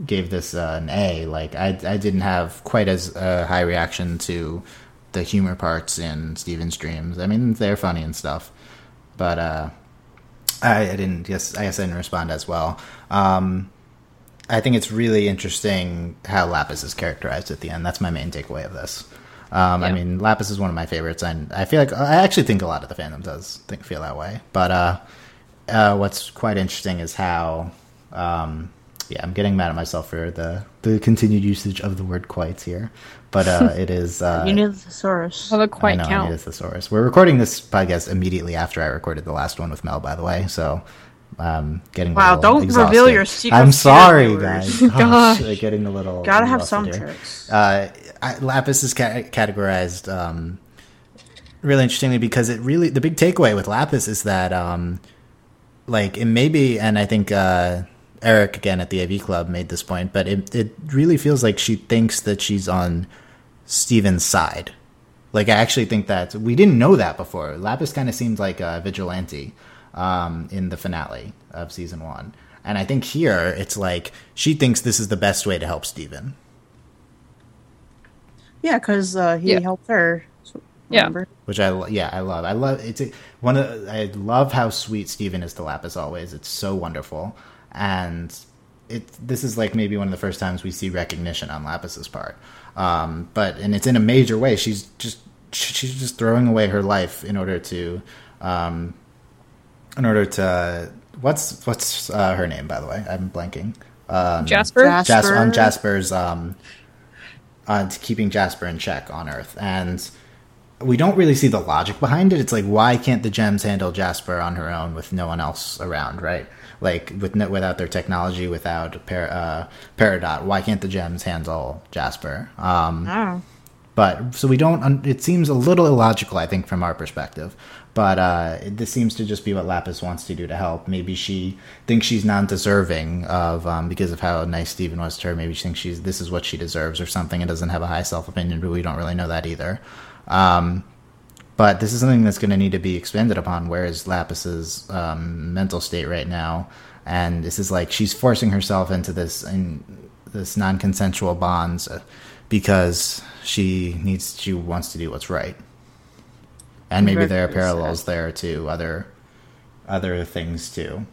gave this uh, an A. Like I, I didn't have quite as uh, high reaction to the humor parts in Steven's dreams. I mean, they're funny and stuff, but uh, I, I didn't. Guess I guess I didn't respond as well. Um, I think it's really interesting how Lapis is characterized at the end. That's my main takeaway of this. Um, I mean, Lapis is one of my favorites, and I feel like I actually think a lot of the fandom does think feel that way. But uh, uh, what's quite interesting is how, um, yeah, I'm getting mad at myself for the the continued usage of the word "quite" here, but uh, it is. Uh, you need the thesaurus. Have a I quite know, I count. need a thesaurus. We're recording this podcast immediately after I recorded the last one with Mel, by the way. So Um, getting a Wow, little don't exhausted. reveal your secrets I'm sorry, guys. viewers. Gosh, Gosh. getting a little. Gotta have some here. tricks. Uh, I, Lapis is ca- categorized um, really interestingly because it really the big takeaway with Lapis is that um, like it may be, and I think uh, Eric again at the AV Club made this point, but it it really feels like she thinks that she's on Steven's side. Like I actually think that we didn't know that before. Lapis kind of seemed like a vigilante um, in the finale of season one, and I think here it's like she thinks this is the best way to help Steven. Yeah, because uh, he Yeah. helped her. So, Yeah. which I lo- yeah I love. I love it's a, one of I love how sweet Steven is to Lapis always. It's so wonderful, and it this is like maybe one of the first times we see recognition on Lapis's part. Um, but and it's in a major way. She's just she's just throwing away her life in order to, um, in order to what's what's uh, her name by the way? I'm blanking. Um, Jasper? Jas- Jasper on Jasper's um, on keeping Jasper in check on Earth, and we don't really see the logic behind it. It's like why can't the gems handle Jasper on her own with no one else around, right? Like with no, without their technology, without par- uh, Peridot, why can't the gems handle Jasper? Um, Oh. but so we don't. It seems a little illogical, I think, from our perspective. But uh, this seems to just be what Lapis wants to do to help. Maybe she thinks she's non-deserving of um, because of how nice Steven was to her. Maybe she thinks she's this is what she deserves or something, and doesn't have a high self-opinion. But we don't really know that either. Um, but this is something that's going to need to be expanded upon. Where is Lapis's um, mental state right now? And this is like she's forcing herself into this in this non-consensual bonds uh, because she needs she wants to do what's right. And maybe there are parallels there to other other things too.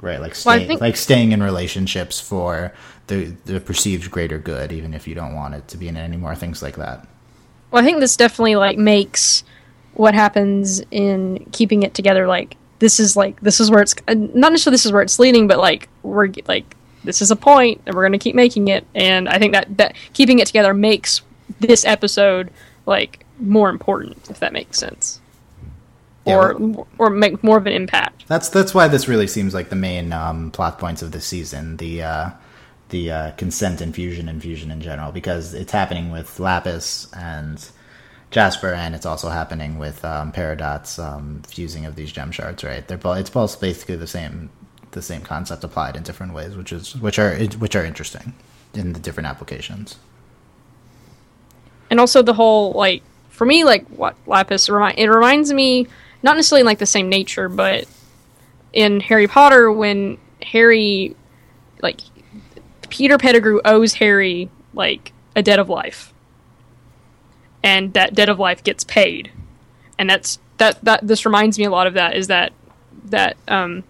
Right, like Well, staying, think- like staying in relationships for the the perceived greater good, even if you don't want it to be in it anymore. Things like that. Well, I think this definitely like makes what happens in keeping it together like this is like this is where it's uh, not necessarily this is where it's leading, but like we're like this is a point and we're going to keep making it. And I think that that keeping it together makes this episode like more important, if that makes sense, Yeah, or or make more of an impact. That's that's why this really seems like the main um, plot points of the season. The uh, the uh, consent infusion infusion in general, because it's happening with Lapis and Jasper, and it's also happening with um, Peridot's um, fusing of these gem shards. Right? They're both it's both basically the same the same concept applied in different ways, which is which are which are interesting in the different applications. and also the whole like for me like what lapis remind it reminds me not necessarily in, like the same nature but in harry potter when harry like peter pettigrew owes harry like a debt of life. And that debt of life gets paid. And that's that that this reminds me a lot of that is that that um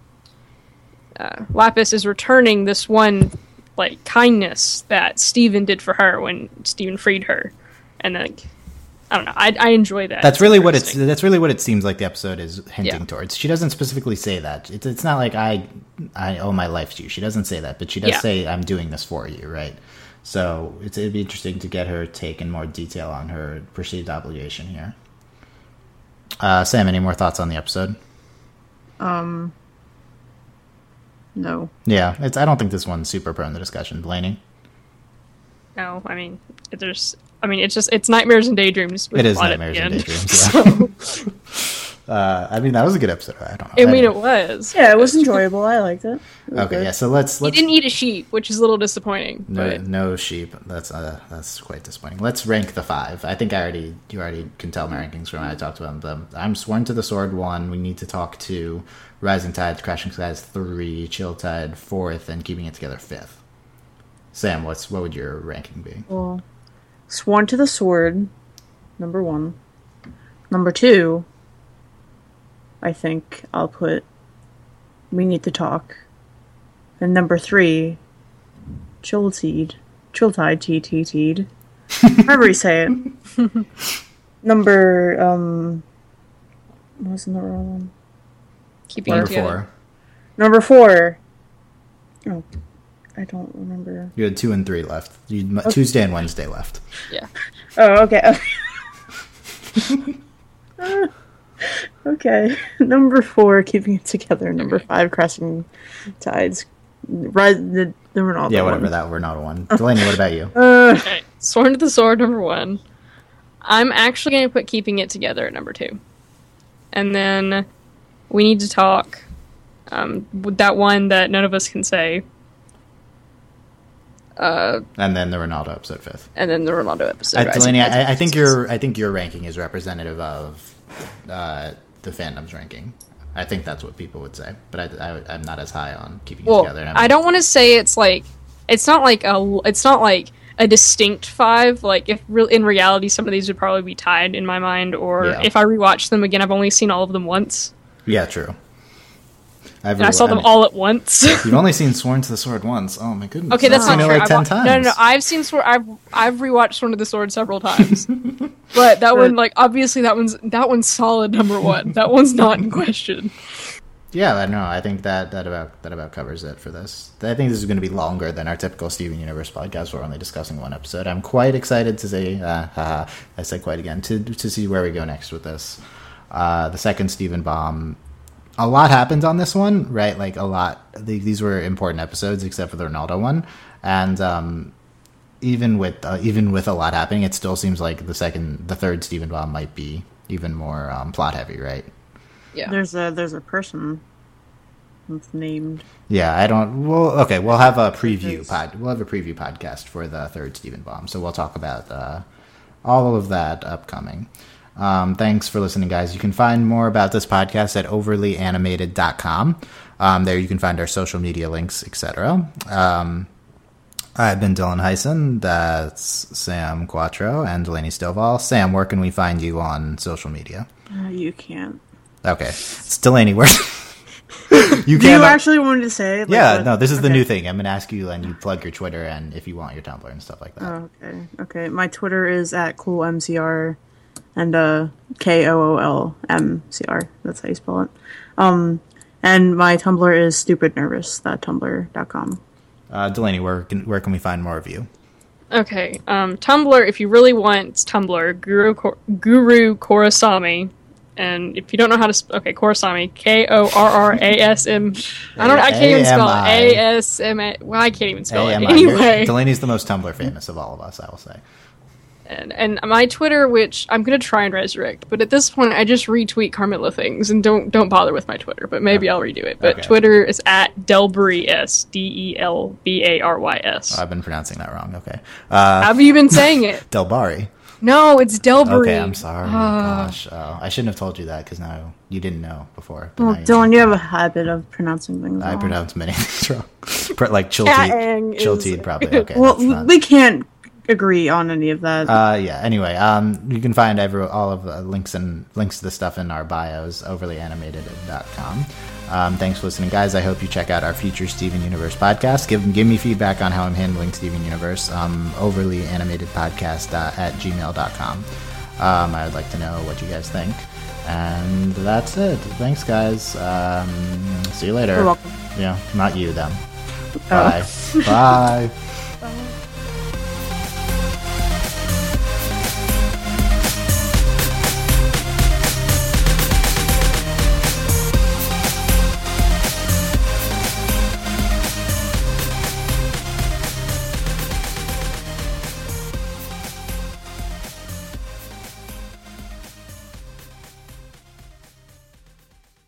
uh, lapis is returning this one like kindness that Steven did for her when Steven freed her. And like, I don't know. I, I enjoy that. That's really what it's. That's really what it seems like the episode is hinting Yeah. towards. She doesn't specifically say that. It's, it's not like I I owe my life to you. She doesn't say that, but she does Yeah. say I'm doing this for you, right? So it's, it'd be interesting to get her take in more detail on her perceived obligation here. Uh, Sam, any more thoughts on the episode? Um. No. Yeah, it's. I don't think this one's super prone to discussion. Delaney, No, I mean, there's. I mean, it's just it's nightmares and daydreams. It is nightmares and end. daydreams. Yeah. uh, I mean, that was a good episode. I don't know. I mean, it was. Yeah, it was enjoyable. I liked it. It Okay, good. yeah. So let's He let's We didn't eat a sheep, which is a little disappointing. No, but no sheep. That's uh, that's quite disappointing. Let's rank the five. I think I already you already can tell my rankings from when I talked about them. I'm sworn to the sword one. We need to talk to Rising Tide, Crashing Skies three, Chill Tide fourth, and Keeping It Together fifth. Sam, what's what would your ranking be? Well, Sworn to the Sword, number one. Number two, I think I'll put We Need to Talk. And number three, Chilltide. Chilltide, T T T'd. However you say it. number, um, what was the number one? keeping Number together. four. Number four. Oh, I don't remember. You had two and three left. You, Tuesday and Wednesday left. Yeah. Oh, okay. Okay. Number four, keeping it together. Number five, crashing tides. Rise the, the Ronaldo. Yeah, whatever one. that Ronaldo one. Delaney, what about you? Uh, Okay, Sworn to the Sword number one. I'm actually going to put Keeping It Together at number two. And then we need to talk. Um, with that one that none of us can say. Uh, And then the Ronaldo episode fifth. and then the Ronaldo episode. Uh, Delaney, I, I think your I think your ranking is representative of uh, the fandom's ranking. I think that's what people would say, but I, I, am not as high on keeping it Well, together. I'm- I don't want to say it's like it's not like a it's not like a distinct five. Like if real in reality, some of these would probably be tied in my mind. Or Yeah. if I rewatch them again, I've only seen all of them once, Yeah, true. I've and I saw them mean, all at once. You've only seen Sworn to the Sword once. Oh my goodness. okay, that's I've not seen true. like I've ten wa- times. No, no, no. I've seen Sword. I've I've rewatched Sword of the Sword several times, but that one, like, obviously that one's that one's solid number one. That one's not in question. Yeah, I know. I think that that about that about covers it for this. I think this is going to be longer than our typical Steven Universe podcast. We're only discussing one episode. I'm quite excited to see. Uh, haha, I said quite again to to see where we go next with this. Uh, the second Steven Bomb. A lot happened on this one, right? Like a lot. These were important episodes, except for the Ronaldo one, and um, even with uh, even with a lot happening, it still seems like the second, the third Steven Bomb might be even more um, plot heavy, right? Yeah. there's a there's a person that's named. Yeah, I don't. Well, okay, we'll have a preview pod. We'll have a preview podcast for the third Steven Bomb, so we'll talk about uh, all of that upcoming. Um, thanks for listening, guys. You can find more about this podcast at overlyanimated.com. Um, there you can find our social media links, etc. Um, I've been Dylan Heisen. That's Sam Quattro and Delaney Stovall. Sam, where can we find you on social media? Uh, you can't. Okay, it's Delaney. Where you Do you actually want to say? Like, Yeah, what- no, this is the okay. new thing. I'm gonna ask you, and you plug your Twitter, and if you want your Tumblr and stuff like that. Oh, okay. Okay. My Twitter is at coolmcr and uh K O O L M C R. That's how you spell it. Um and my Tumblr is stupidnervous.tumblr.com. Uh, Delaney, where can where can we find more of you? Okay, um, Tumblr. If you really want it's Tumblr, Guru Kor- Guru Korrasami, and if you don't know how to, sp- okay, Korrasami, K O R R A S M. I don't. I can't even spell it. A-M-I. A S M A. Well, I can't even spell it. AMI. You're- Anyway, Delaney's the most Tumblr famous of all of us. I will say. And, and my Twitter, which I'm gonna try and resurrect, but at this point, I just retweet Carmilla things and don't don't bother with my Twitter. But maybe I'll redo it. But Okay. Twitter is at Delbury S D E L B A R Y S. I've been pronouncing that wrong. Okay. Uh, Have you been saying it? Delbari. No, it's Delbury. Okay, I'm sorry. Ah. Gosh, oh, I shouldn't have told you that because now you didn't know before. Well, Dylan, you have a habit of pronouncing things wrong. I wrong. pronounce many things wrong. Like Catang Chilteed. Chilteed, probably. Okay. Well, not- we can't agree on any of that. Uh, yeah. Anyway, um, you can find every, all of the links and links to the stuff in our bios, overlyanimated.com. Um, thanks for listening, guys. I hope you check out our future Steven Universe podcast. Give give me feedback on how I'm handling Steven Universe. Um, overlyanimatedpodcast uh, at gmail.com. Um, I would like to know what you guys think. And that's it. Thanks, guys. Um, see you later. You're welcome. Yeah, not you, them. Oh. Bye. Bye.